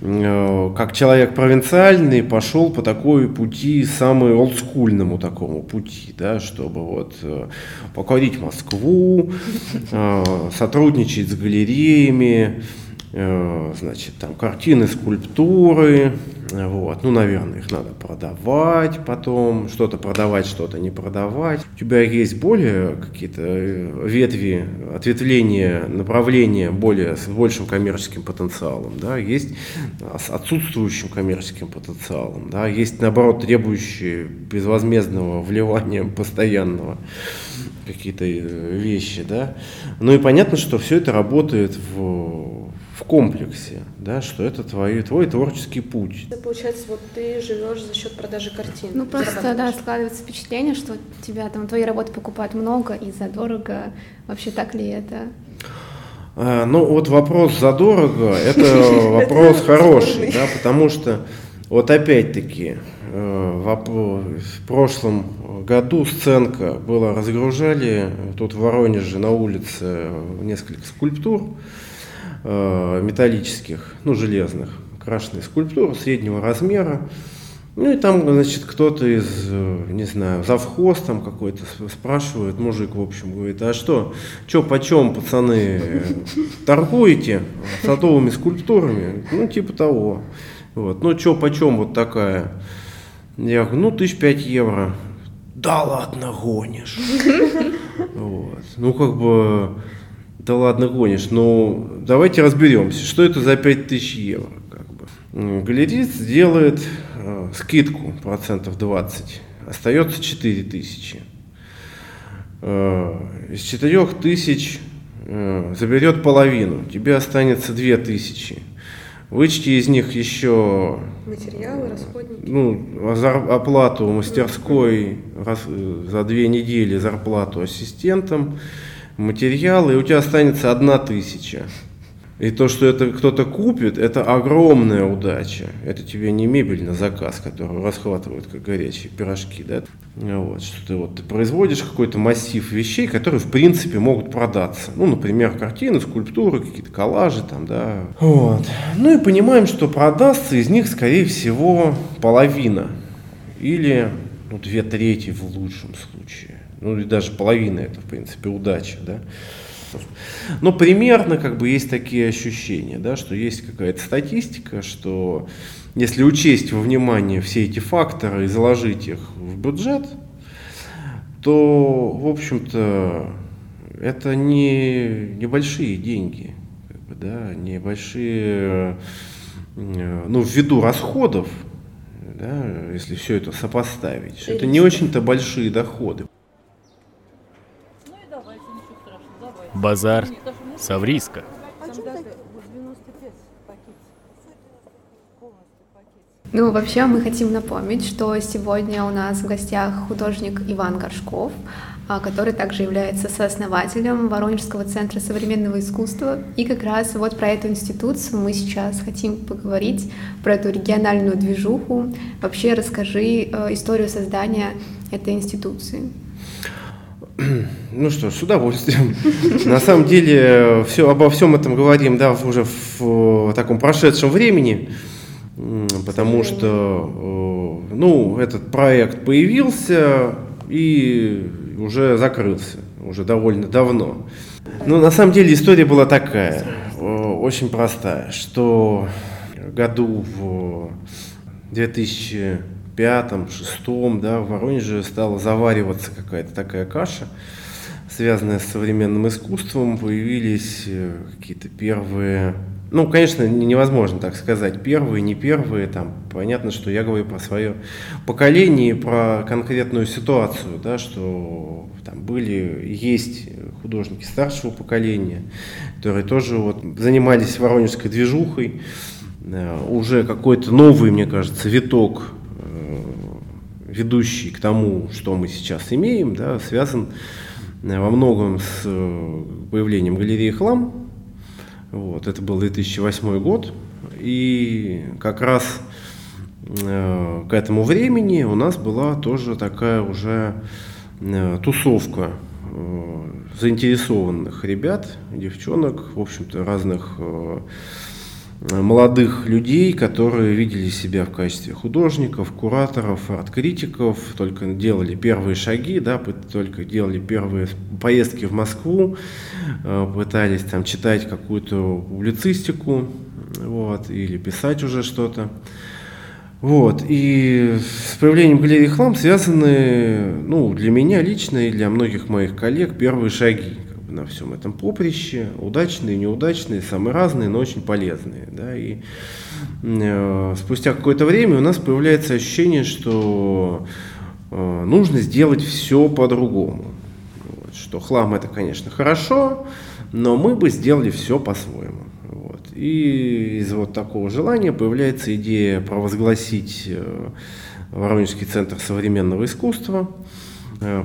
как человек провинциальный, пошел по такой пути, самый олдскульному такому пути, да, чтобы вот покорить Москву, сотрудничать с галереями, Э, значит, там картины, скульптуры, вот, ну, наверное, их надо продавать потом, что-то продавать, что-то не продавать. У тебя есть более какие-то э, ветви, ответвления, направления более, с большим коммерческим потенциалом, да, есть с отсутствующим коммерческим потенциалом, да, есть, наоборот, требующие безвозмездного вливания постоянного какие-то э, вещи, да. Ну и понятно, что все это работает в в комплексе, да, что это твой, твой творческий путь. Это получается, вот ты живешь за счет продажи картин. Ну просто, да, складывается впечатление, что тебя там твои работы покупают много и задорого. Вообще так ли это? А, ну вот вопрос задорого, это вопрос хороший, да, потому что вот опять-таки э, в прошлом году сценка была разгружали тут в Воронеже на улице несколько скульптур, металлических, ну, железных, крашеные скульптуры среднего размера. Ну и там, значит, кто-то из, э, не знаю, завхоз там какой-то спрашивает, мужик, в общем, говорит, а что, что, почем, пацаны, торгуете садовыми скульптурами? Ну, типа того. Вот. Ну, что, почем вот такая? Я говорю, ну, тысяч пять евро. Да ладно, гонишь. Вот. Ну, как бы, да ладно, гонишь. Ну, давайте разберемся, что это за 5000 евро. Как бы. Галерист сделает э, скидку процентов 20, остается 4000. Э, из 4000 э, заберет половину, тебе останется 2000. Вычти из них еще материалы, расходники. Ну, оплату мастерской раз, за две недели, зарплату ассистентам материалы, и у тебя останется одна тысяча. И то, что это кто-то купит, это огромная удача. Это тебе не мебель на заказ, которую расхватывают как горячие пирожки, да? Вот, что ты вот ты производишь какой-то массив вещей, которые в принципе могут продаться. Ну, например, картины, скульптуры, какие-то коллажи там, да. Вот. Ну и понимаем, что продастся из них, скорее всего, половина. Или ну, две трети в лучшем случае ну и даже половина это, в принципе, удача, да. Но примерно как бы есть такие ощущения, да, что есть какая-то статистика, что если учесть во внимание все эти факторы и заложить их в бюджет, то, в общем-то, это не небольшие деньги, как бы, да, небольшие, э, ну, ввиду расходов, да, если все это сопоставить, что это не очень-то большие доходы. Базар Савриска. Ну, вообще мы хотим напомнить, что сегодня у нас в гостях художник Иван Горшков, а, который также является сооснователем Воронежского центра современного искусства. И как раз вот про эту институцию мы сейчас хотим поговорить, про эту региональную движуху. Вообще расскажи э, историю создания этой институции. Ну что ж, с удовольствием. На самом деле, все, обо всем этом говорим да, уже в таком прошедшем времени потому что э, ну, этот проект появился и уже закрылся, уже довольно давно. Но ну, на самом деле история была такая, э, очень простая, что году в 2005-2006 да, в Воронеже стала завариваться какая-то такая каша, связанная с современным искусством, появились э, какие-то первые ну, конечно, невозможно так сказать, первые, не первые, там, понятно, что я говорю про свое поколение, про конкретную ситуацию, да, что там были, есть художники старшего поколения, которые тоже вот занимались воронежской движухой, э, уже какой-то новый, мне кажется, виток, ведущий к тому, что мы сейчас имеем, да, связан э, во многом с появлением галереи «Хлам», вот, это был 2008 год, и как раз э, к этому времени у нас была тоже такая уже э, тусовка э, заинтересованных ребят, девчонок, в общем-то, разных э, молодых людей, которые видели себя в качестве художников, кураторов, арт-критиков, только делали первые шаги, да, только делали первые поездки в Москву, э, пытались там читать какую-то публицистику, вот, или писать уже что-то. Вот, и с появлением галереи «Хлам» связаны, ну, для меня лично и для многих моих коллег первые шаги на всем этом поприще, удачные, неудачные, самые разные, но очень полезные. Да? И э, спустя какое-то время у нас появляется ощущение, что э, нужно сделать все по-другому. Вот, что хлам это, конечно, хорошо, но мы бы сделали все по-своему. Вот. И из вот такого желания появляется идея провозгласить э, Воронежский центр современного искусства –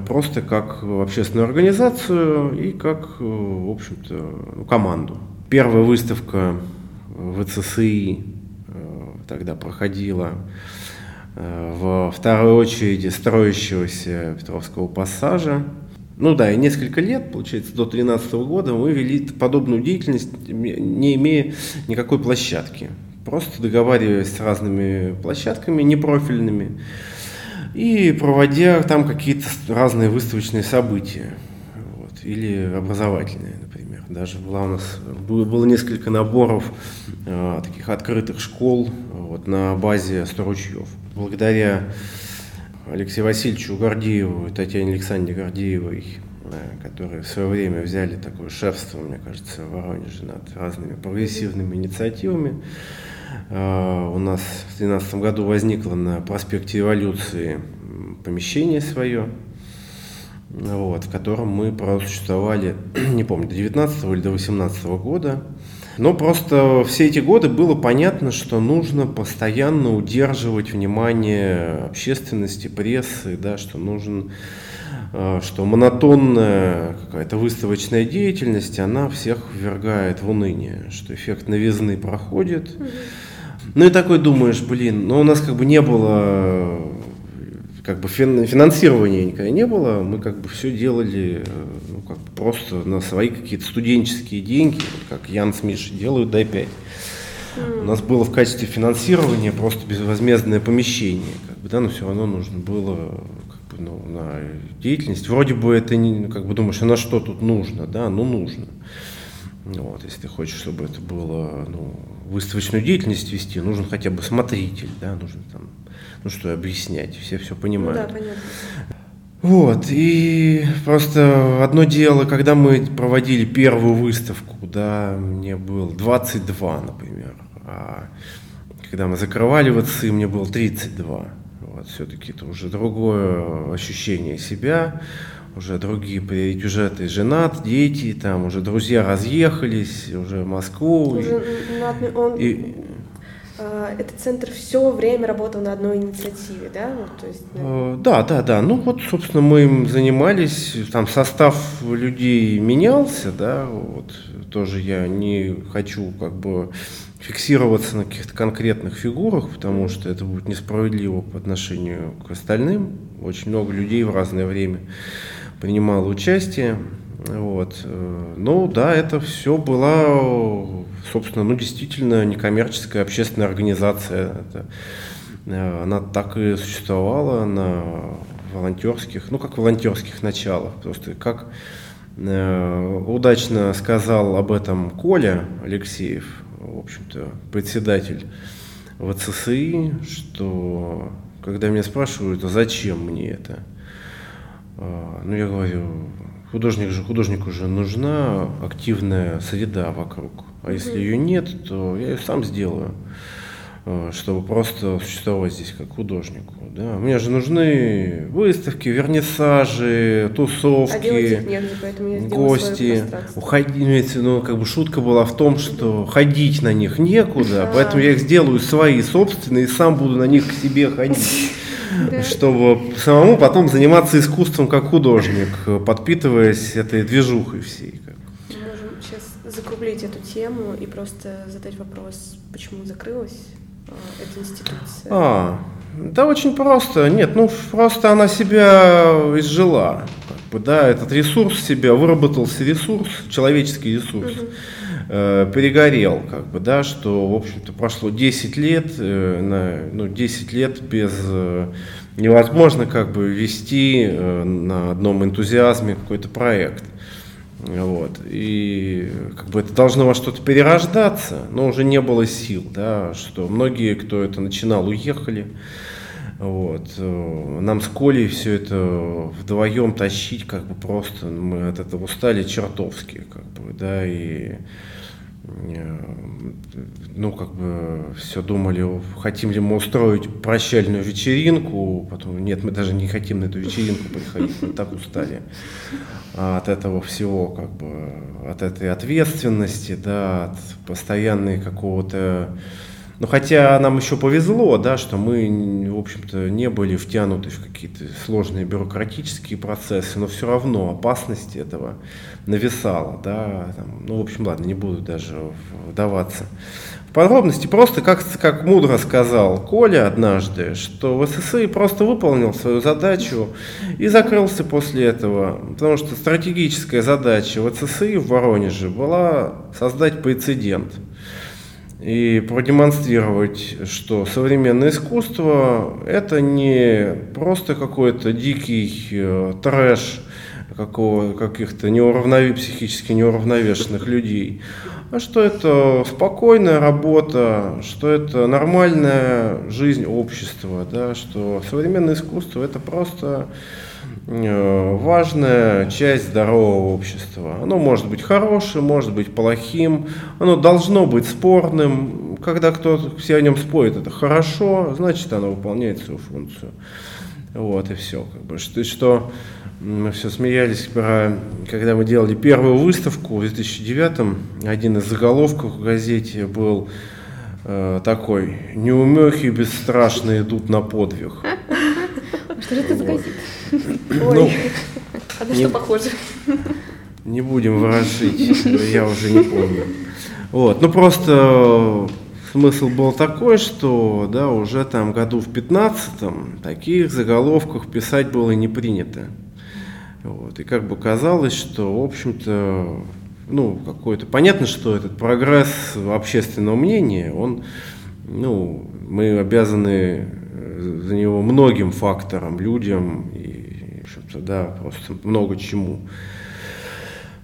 просто как общественную организацию и как, э, в общем-то, ну, команду. Первая выставка в ЦСИ э, тогда проходила во второй очереди строящегося Петровского пассажа. Ну да, и несколько лет, получается, до 2013 года мы вели подобную деятельность, не имея никакой площадки. Просто договариваясь с разными площадками непрофильными, и проводя там какие-то разные выставочные события. Вот, или образовательные, например. Даже была у нас, было, несколько наборов э, таких открытых школ вот, на базе Старучьев. Благодаря Алексею Васильевичу Гордееву и Татьяне Александре Гордеевой, э, которые в свое время взяли такое шефство, мне кажется, в Воронеже над разными прогрессивными инициативами, у нас в 2012 году возникло на проспекте Революции помещение свое, вот, в котором мы просуществовали, не помню, до 19 или до 18 года. Но просто все эти годы было понятно, что нужно постоянно удерживать внимание общественности, прессы, да, что нужен а, что монотонная какая-то выставочная деятельность, она всех ввергает в уныние, что эффект новизны проходит. Ну и такой думаешь, блин, ну у нас как бы не было, как бы финансирования никогда не было, мы как бы все делали ну, как бы просто на свои какие-то студенческие деньги, как Ян с Мишей делают, дай пять. У нас было в качестве финансирования просто безвозмездное помещение, как бы, да, но все равно нужно было бы, ну, на деятельность. Вроде бы это не, как бы думаешь, а на что тут нужно, да, ну нужно. Вот, если ты хочешь, чтобы это было, ну, выставочную деятельность вести, нужен хотя бы смотритель, да, нужно там, ну что объяснять, все все понимают. Ну, да, понятно. Вот, и просто одно дело, когда мы проводили первую выставку, да, мне было 22, например, а когда мы закрывали ВЦИ, мне было 32. Вот, все-таки это уже другое ощущение себя, уже другие приоритеты, женат, дети, там уже друзья разъехались, уже в Москву. Уже и, он, и, а, этот центр все время работал на одной инициативе, да? Ну, то есть, э, да, да, да. Ну вот, собственно, мы им занимались, там состав людей менялся, да, вот тоже я не хочу как бы фиксироваться на каких-то конкретных фигурах, потому что это будет несправедливо по отношению к остальным. Очень много людей в разное время принимало участие. Вот. Ну да, это все была, собственно, ну действительно некоммерческая общественная организация. Это, э, она так и существовала на волонтерских, ну как волонтерских началах. Просто как э, удачно сказал об этом Коля Алексеев, в общем-то, председатель ВЦСИ, что когда меня спрашивают, а зачем мне это, ну я говорю, художник же, художнику же нужна активная среда вокруг, а если ее нет, то я ее сам сделаю. Э, чтобы просто существовать здесь как художнику. Да. Мне же нужны выставки, вернисажи, тусовки, а негде, гости. Уходить, ну, как бы шутка была в том, что ходить на них некуда, а. поэтому я их сделаю свои собственные и сам буду на них к себе ходить. Чтобы самому потом заниматься искусством как художник, подпитываясь этой движухой всей. Мы можем сейчас закруглить эту тему и просто задать вопрос, почему закрылась Э, эта институция? А, да очень просто. Нет, ну просто она себя изжила. Как бы, да, этот ресурс себя, выработался ресурс, человеческий ресурс. Угу. Э, перегорел, как бы, да, что, в общем-то, прошло 10 лет, э, на, ну, 10 лет без э, невозможно как бы вести на одном энтузиазме какой-то проект. Вот. И как бы это должно во что-то перерождаться, но уже не было сил, да, что многие, кто это начинал, уехали. Вот. Нам с Колей все это вдвоем тащить, как бы просто мы от этого устали чертовски, как бы, да, и Э, ну, как бы все думали, хотим ли мы устроить прощальную вечеринку, потом нет, мы даже не хотим на эту вечеринку приходить, мы так устали от этого всего, как бы, от этой ответственности, да, от постоянной какого-то ну, хотя нам еще повезло, да, что мы, в общем-то, не были втянуты в какие-то сложные бюрократические процессы, но все равно опасность этого нависала, да, там, ну, в общем, ладно, не буду даже вдаваться в подробности, просто как, как мудро сказал Коля однажды, что в СССР просто выполнил свою задачу и закрылся после этого, потому что стратегическая задача в СССР в Воронеже была создать прецедент – и продемонстрировать, что современное искусство это не просто какой-то дикий э, трэш какого, каких-то неуравнов... психически неуравновешенных людей, а что это спокойная работа, что это нормальная жизнь общества, да, что современное искусство это просто важная часть здорового общества. Оно может быть хорошим, может быть плохим, оно должно быть спорным. Когда кто-то все о нем спорит, это хорошо, значит оно выполняет свою функцию. Вот и все. Как бы, что, что мы все смеялись, про, когда мы делали первую выставку в 2009 один из заголовков в газете был э, такой «Неумехи бесстрашно идут на подвиг». Что же это за газета? Ой, а на что похоже? Не будем ворошить, я уже не помню. Вот, ну просто смысл был такой, что да, уже там году в 15-м таких заголовках писать было не принято. Вот, и как бы казалось, что, в общем-то, ну, какой-то... Понятно, что этот прогресс общественного мнения, он, ну, мы обязаны за него многим факторам, людям и да, просто много чему.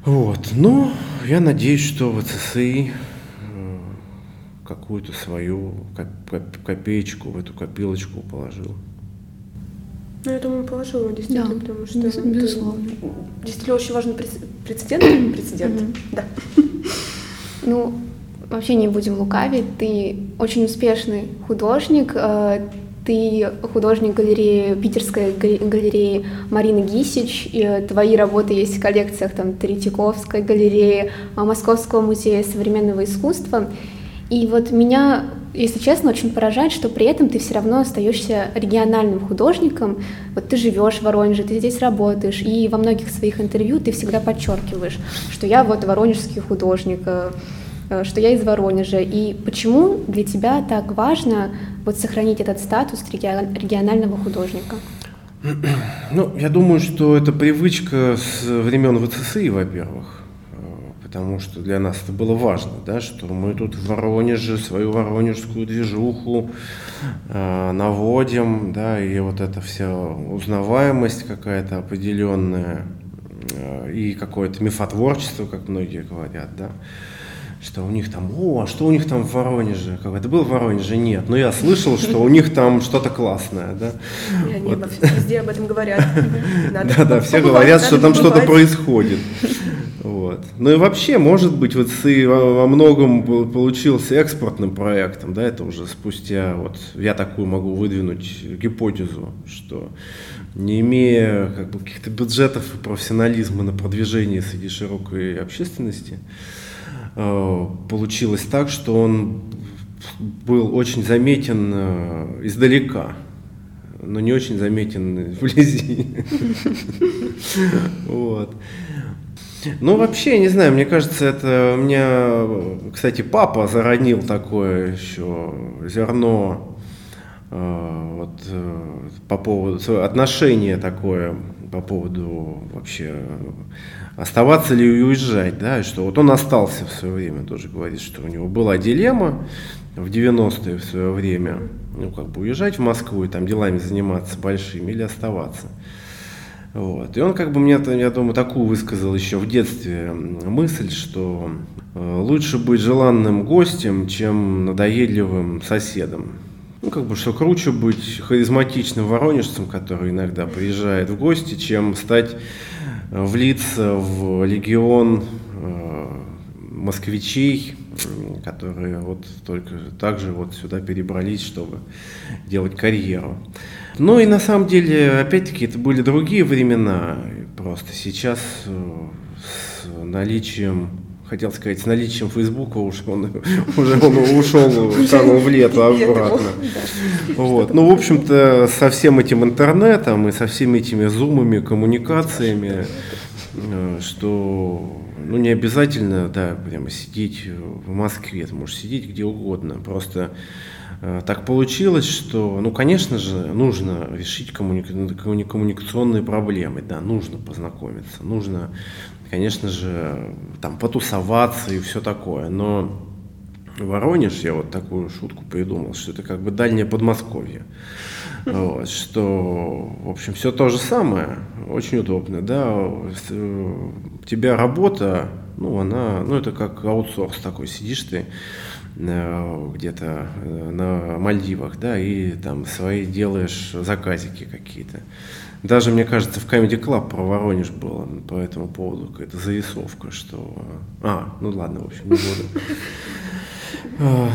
Вот. Но я надеюсь, что в ЦСИ э, какую-то свою копеечку в эту копилочку положил. Ну, я думаю, положила действительно, да, потому что безусловно. действительно очень важный прецедент. Прецедент, да. Ну, вообще не будем лукавить, ты очень успешный художник, э, ты художник галереи, питерской галереи Марины Гисич, и твои работы есть в коллекциях там, Третьяковской галереи, а, Московского музея современного искусства. И вот меня, если честно, очень поражает, что при этом ты все равно остаешься региональным художником. Вот ты живешь в Воронеже, ты здесь работаешь, и во многих своих интервью ты всегда подчеркиваешь, что я вот воронежский художник, Э, что я из Воронежа. И почему для тебя так важно вот сохранить этот статус регионального художника? Ну, я думаю, что это привычка с времен ВЦСИ, во-первых, э, потому что для нас это было важно, да, что мы тут в Воронеже свою воронежскую движуху э, наводим, да, и вот эта вся узнаваемость какая-то определенная э, и какое-то мифотворчество, как многие говорят, да, что у них там, о, а что у них там в Воронеже? Как это был в Воронеже? Нет. Но я слышал, что у них там что-то классное, да? Они вот. везде об этом говорят. Да-да, все говорят, что там что-то происходит. Вот. Ну и вообще, может быть, вот ВЦИ во многом получился экспортным проектом, да, это уже спустя, вот я такую могу выдвинуть гипотезу, что не имея как бы, каких-то бюджетов и профессионализма на продвижение среди широкой общественности, получилось так, что он был очень заметен э, издалека, но не очень заметен вблизи. Вот. Ну, вообще, не знаю, мне кажется, это у меня, кстати, папа заронил такое еще зерно э, вот, по поводу отношения такое по поводу вообще оставаться ли уезжать, да, что вот он остался в свое время, тоже говорит, что у него была дилемма в 90-е в свое время, ну, как бы уезжать в Москву и там делами заниматься большими или оставаться. Вот. И он как бы мне, я думаю, такую высказал еще в детстве мысль, что э, лучше быть желанным гостем, чем надоедливым соседом. Ну, как бы, что круче быть харизматичным воронежцем, который иногда приезжает в гости, чем стать влиться в легион э, москвичей, которые вот только так же вот сюда перебрались, чтобы делать карьеру. Ну и на самом деле, опять-таки, это были другие времена. Просто сейчас э, с наличием хотел сказать, с наличием Фейсбука уж он, уже он ушел, канул в лето обратно. Вот. Ну, в общем-то, со всем этим интернетом и со всеми этими зумами, коммуникациями, э, что ну, не обязательно, да, прямо сидеть в Москве, ты можешь сидеть где угодно. Просто э, так получилось, что, ну, конечно же, нужно решить коммуни- коммуникационные проблемы, да, нужно познакомиться, нужно конечно же, там потусоваться и все такое. Но Воронеж, я вот такую шутку придумал, что это как бы дальнее Подмосковье. Вот, что, в общем, все то же самое, очень удобно, да, у тебя работа, ну, она, ну, это как аутсорс такой, сидишь ты э, где-то э, на Мальдивах, да, и там свои делаешь заказики какие-то. Даже, мне кажется, в Comedy Club про Воронеж было по этому поводу какая-то зарисовка, что... А, ну ладно, в общем, не буду.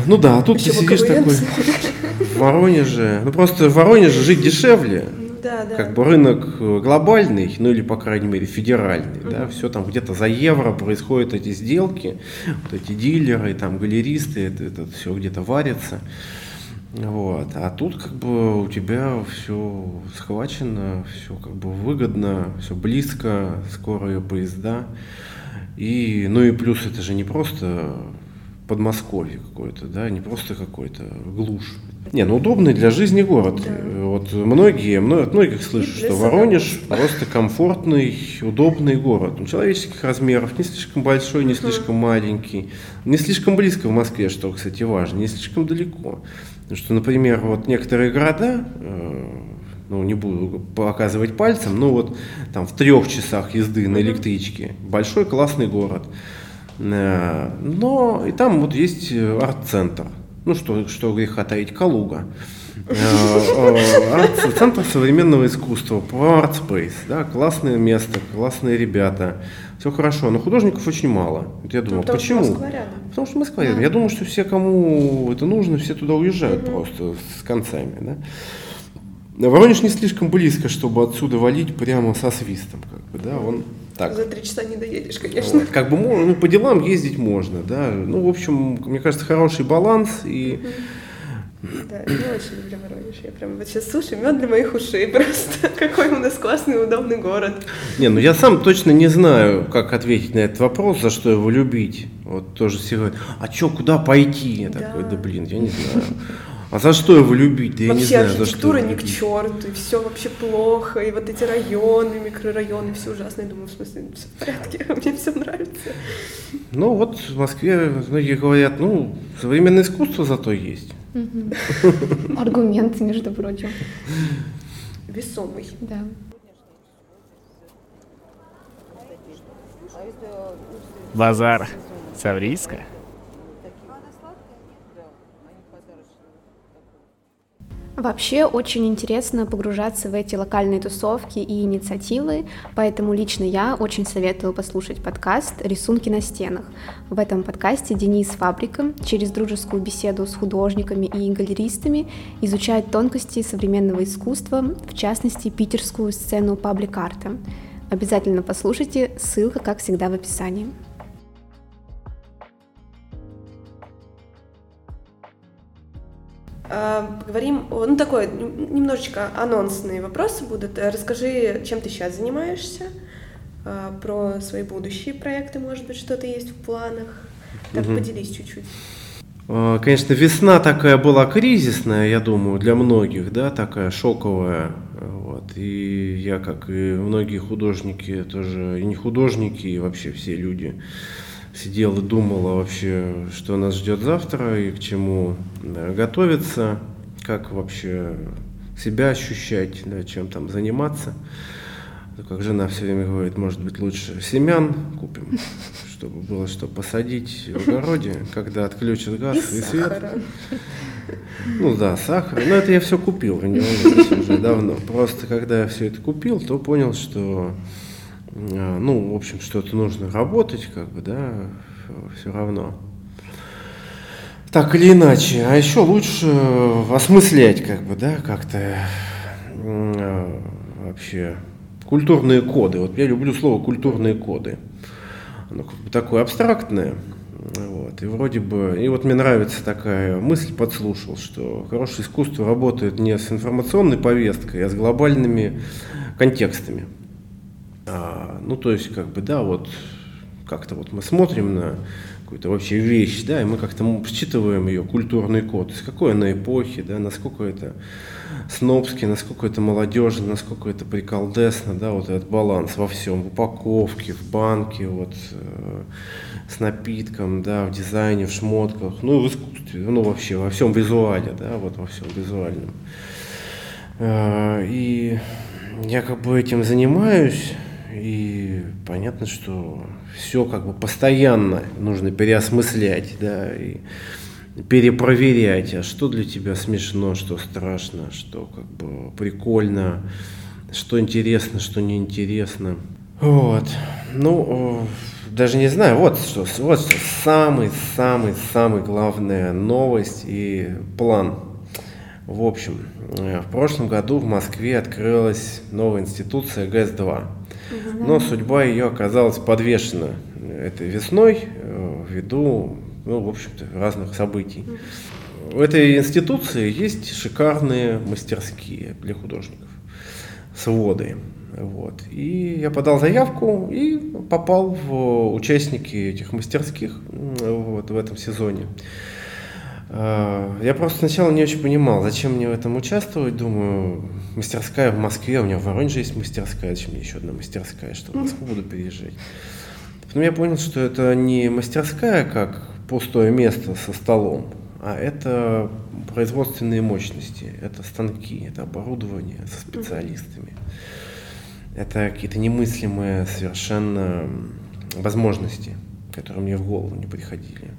Ну да, а тут ты сидишь такой в Воронеже. Ну просто в Воронеже жить дешевле. Да, да. Как бы рынок глобальный, ну или, по крайней мере, федеральный, угу. да, все там где-то за евро происходят эти сделки, вот эти дилеры, там галеристы, это, это все где-то варится. Вот. А тут как бы у тебя все схвачено, все как бы выгодно, все близко, скорые поезда. И, ну и плюс это же не просто Подмосковье какое-то, да, не просто какой-то глушь. Не, ну удобный для жизни город. Да. Вот многие, от многих слышу, что Воронеж просто комфортный, удобный город. Ну, человеческих размеров, не слишком большой, не слишком маленький, не слишком близко в Москве, что, кстати, важно, не слишком далеко. Потому что, например, вот некоторые города, э, ну, не буду показывать пальцем, но вот там в трех часах езды на электричке. Большой классный город. Э, но и там вот есть арт-центр. Ну, что, что греха таить, Калуга. Э, центр современного искусства, про ArtSpace. Да, классное место, классные ребята. Все хорошо, но художников очень мало. Вот я думал, ну, потому почему? Что Москва рядом. Потому что Москва рядом. Я думаю, что все, кому это нужно, все туда уезжают угу. просто с концами. Да? Воронеж не слишком близко, чтобы отсюда валить прямо со свистом. Как бы, да? Он так. За три часа не доедешь, конечно. Вот, как бы ну, по делам ездить можно, да. Ну, в общем, мне кажется, хороший баланс и. Да, я очень люблю Воронеж. Я прям вот сейчас слушаю, мед для моих ушей просто. Какой у нас классный, удобный город. Не, ну я сам точно не знаю, как ответить на этот вопрос, за что его любить. Вот тоже все говорят, а что, куда пойти? Я да. такой, да блин, я не знаю. А за что его любить? Да я вообще не знаю, архитектура ни к черту, и все вообще плохо, и вот эти районы, микрорайоны, все ужасно. Я думаю, в смысле, все в порядке, мне все нравится. Ну вот в Москве многие говорят, ну, современное искусство зато есть. Аргумент, между прочим. Весомый. Да. Базар. Саврийска? Вообще очень интересно погружаться в эти локальные тусовки и инициативы, поэтому лично я очень советую послушать подкаст «Рисунки на стенах». В этом подкасте Денис Фабрика через дружескую беседу с художниками и галеристами изучает тонкости современного искусства, в частности, питерскую сцену паблик-арта. Обязательно послушайте, ссылка, как всегда, в описании. А, поговорим, ну такой, немножечко анонсные вопросы будут. Э, расскажи, чем ты сейчас занимаешься, а, про свои будущие проекты, может быть, что-то есть в планах. Так, угу. поделись чуть-чуть. А, конечно, весна такая была кризисная, я думаю, для многих, да, такая шоковая. Вот. И я, как и многие художники, тоже и не художники, и вообще все люди, сидел и думал вообще, что нас ждет завтра и к чему да, готовиться, как вообще себя ощущать, да, чем там заниматься. Ну, как жена все время говорит, может быть, лучше семян купим, чтобы было что посадить в огороде, когда отключат газ и, и свет. Ну да, сахар. Но это я все купил, не уже давно. Просто когда я все это купил, то понял, что ну, в общем, что-то нужно работать, как бы, да, все равно. Так или иначе, а еще лучше осмыслять, как бы, да, как-то а, вообще культурные коды. Вот я люблю слово культурные коды. Оно как бы такое абстрактное. Вот, и вроде бы, и вот мне нравится такая мысль, подслушал, что хорошее искусство работает не с информационной повесткой, а с глобальными контекстами. А, ну, то есть, как бы, да, вот как-то вот мы смотрим на какую-то вообще вещь, да, и мы как-то считываем ее культурный код, с какой она эпохи, да, насколько это снобски, насколько это молодежно, насколько это приколдесно, да, вот этот баланс во всем, в упаковке, в банке, вот, э, с напитком, да, в дизайне, в шмотках, ну, в искусстве, ну, вообще, во всем визуале, да, вот во всем визуальном. Э, и я как бы этим занимаюсь, и понятно, что все как бы постоянно нужно переосмыслять, да, и перепроверять, а что для тебя смешно, что страшно, что как бы прикольно, что интересно, что неинтересно. Вот. Ну, даже не знаю, вот что, вот что самый-самый-самый главная новость и план. В общем, э, в прошлом году в Москве открылась новая институция ГЭС-2. Но судьба ее оказалась подвешена этой весной э, ввиду, ну, в общем-то, разных событий. У этой институции есть шикарные мастерские для художников, своды. Вот. И я подал заявку и попал в участники этих мастерских вот, в этом сезоне. А, я просто сначала не очень понимал, зачем мне в этом участвовать. Думаю, мастерская в Москве, у меня в Воронеже есть мастерская, зачем мне еще одна мастерская, что в Москву буду переезжать. Потом я понял, что это не мастерская, как пустое место со столом, а это производственные мощности, это станки, это оборудование со специалистами. Это какие-то немыслимые совершенно возможности, которые мне в голову не приходили.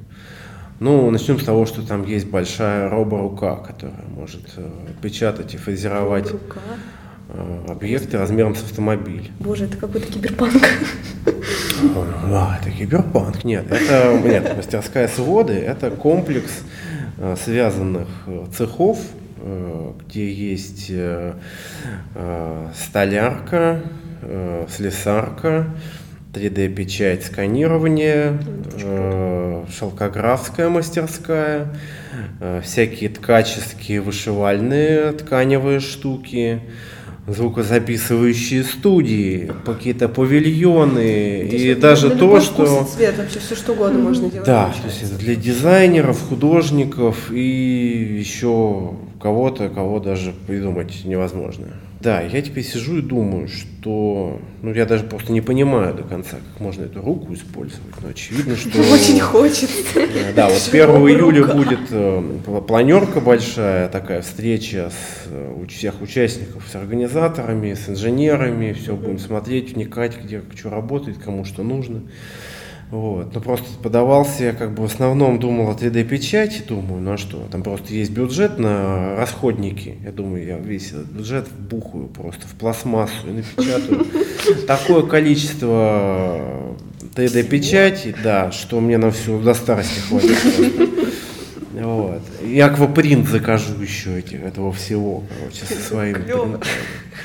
Ну, начнем с того, что там есть большая роборука, которая может э, печатать и фрезеровать роборука. Э, объекты размером с автомобиль. Боже, это какой-то киберпанк. Ну да, это киберпанк. Нет, это нет, мастерская своды – это комплекс э, связанных цехов, где есть столярка, слесарка, 3D печать, сканирование, э, шелкографская мастерская, э, всякие ткаческие, вышивальные тканевые штуки, звукозаписывающие студии, какие-то павильоны то и даже то, что цвет вообще все что угодно можно делать. Да, получается. то есть это для дизайнеров, художников и еще кого-то, кого даже придумать невозможно. Да, я теперь сижу и думаю, что... Ну, я даже просто не понимаю до конца, как можно эту руку использовать. Но очевидно, что... Очень хочется. Да, вот 1 Широкая июля будет э, пла- планерка большая, такая встреча с э, всех участников, с организаторами, с инженерами, все будем смотреть, вникать, где что работает, кому что нужно. Вот. Ну, просто подавался я как бы в основном думал о 3D-печати, думаю, ну а что, там просто есть бюджет на расходники. Я думаю, я весь этот бюджет вбухаю просто в пластмассу и напечатаю такое количество 3D-печати, да, что мне на всю до старости хватит. Вот. И аквапринт закажу еще этих, этого всего, короче, со.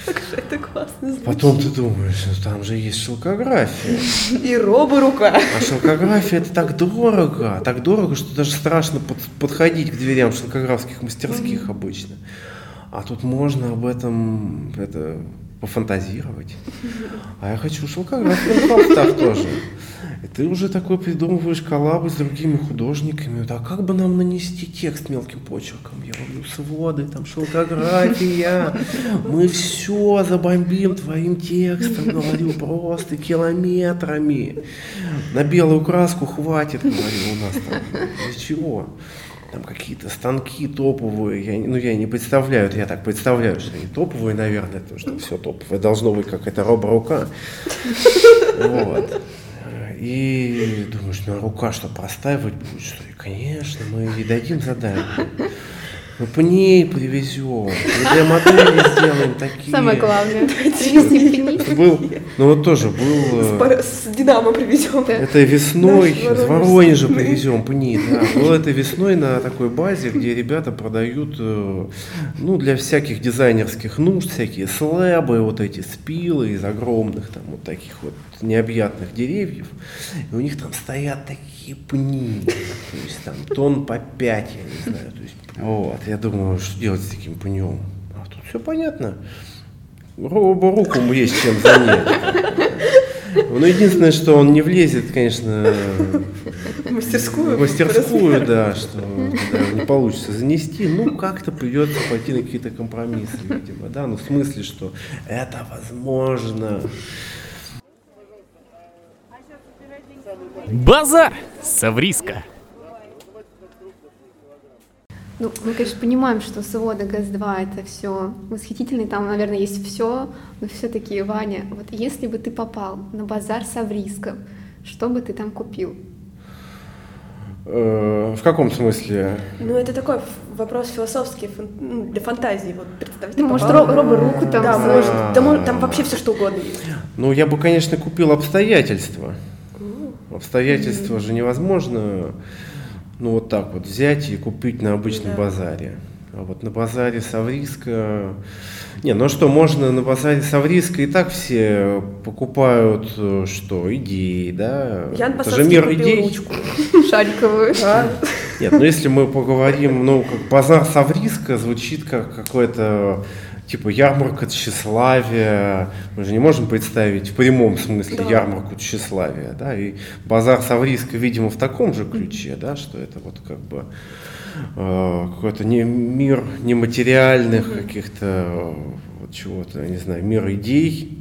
Как же это классно звучит. Потом ты думаешь, ну там же есть шелкография. И робо-рука. А шелкография это так дорого, так дорого, что даже страшно под- подходить к дверям шелкографских мастерских обычно. А тут можно об этом это, пофантазировать. А я хочу шелкографию на холстах тоже. И ты уже такой придумываешь коллабы с другими художниками. Вот, а как бы нам нанести текст мелким почерком? Я говорю, своды, там шелкография. Мы все забомбим твоим текстом, говорю, просто километрами. На белую краску хватит, говорю, у нас там. Для чего? Там какие-то станки топовые, я, ну я не представляю, я так представляю, что они топовые, наверное, потому что все топовое, должно быть какая-то робо-рука. Вот. И думаешь, ну а рука что, простаивать будет, что ли? Конечно, мы ей дадим задание. Мы пней привезем, 3D-модели сделаем такие. Самое главное. Привезти. Был, ну вот тоже был... С, э, с Динамо привезем. Это весной Воронеж. Воронежа привезем пни, да. Было это весной на такой базе, где ребята продают, э, ну, для всяких дизайнерских нужд, всякие слэбы, вот эти спилы из огромных там вот таких вот необъятных деревьев. И у них там стоят такие пни, то есть там тон по пять, я не знаю. То есть, вот, я думаю, что делать с таким пнем? А тут все понятно. Ру- Руку есть чем занять. Ну, единственное, что он не влезет, конечно, В мастерскую. в мастерскую, да, что да, не получится занести. Ну, как-то придется пойти на какие-то компромиссы, видимо, да, ну, в смысле, что это возможно. Базар! Савриска! Ну, мы, конечно, понимаем, что свода ГАЗ-2 это все восхитительно, и там, наверное, есть все, но все-таки, Ваня, вот если бы ты попал на базар Савриска, что бы ты там купил? Э, В каком смысле? Ну, это такой вопрос философский, фан- ну, для фантазии. Вот, представь, ты Ну, может, попал- ро- робо-руку там Да, может. Да, может, там вообще все что угодно есть. Ну, я бы, конечно, купил обстоятельства. Обстоятельства же невозможно, ну, вот так вот взять и купить на обычном Да. базаре. А вот на базаре Савриска... Не, ну что, можно на базаре Савриска и так все покупают, э, что, идеи, да? Я на Это же мир идей. ручку. Шариковую. Да. Нет, ну если мы поговорим, ну, как базар Савриска звучит как какое-то типа ярмарка тщеславия. Мы же не можем представить в прямом смысле Да. ярмарку тщеславия, да, и базар Савриска, видимо, в таком же ключе, да, что это вот как бы э, какой-то не, мир нематериальных каких-то вот чего-то, я не знаю, мир идей.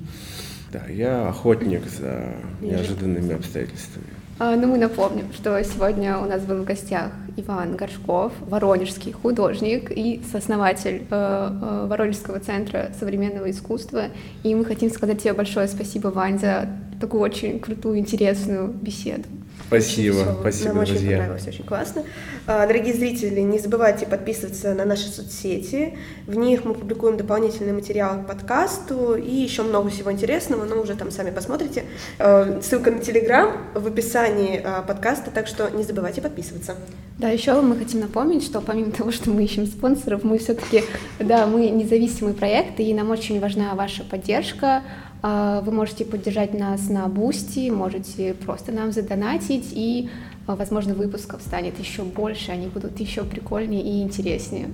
Да, я охотник за неожиданными обстоятельствами. А, Ну, мы напомним, что сегодня у нас был в гостях Иван Горшков, воронежский художник и сооснователь э, э, Воронежского центра современного искусства. И мы хотим сказать тебе большое спасибо, Вань, за такую очень крутую, интересную беседу. Спасибо, Всё, спасибо, Нам очень друзья. понравилось, очень классно. А, Дорогие зрители, не забывайте подписываться на наши соцсети. В них мы публикуем дополнительные материалы к подкасту и еще много всего интересного, но уже там сами посмотрите. А, Ссылка на Телеграм в описании а, подкаста, так что не забывайте подписываться. Да, еще мы хотим напомнить, что помимо того, что мы ищем спонсоров, мы все-таки, да, мы независимый проект, и нам очень важна ваша поддержка. А, Вы можете поддержать нас на Бусти, можете просто нам задонатить, и, а, возможно, выпусков станет еще больше, они будут еще прикольнее и интереснее.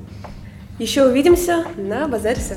Еще увидимся на базаре с.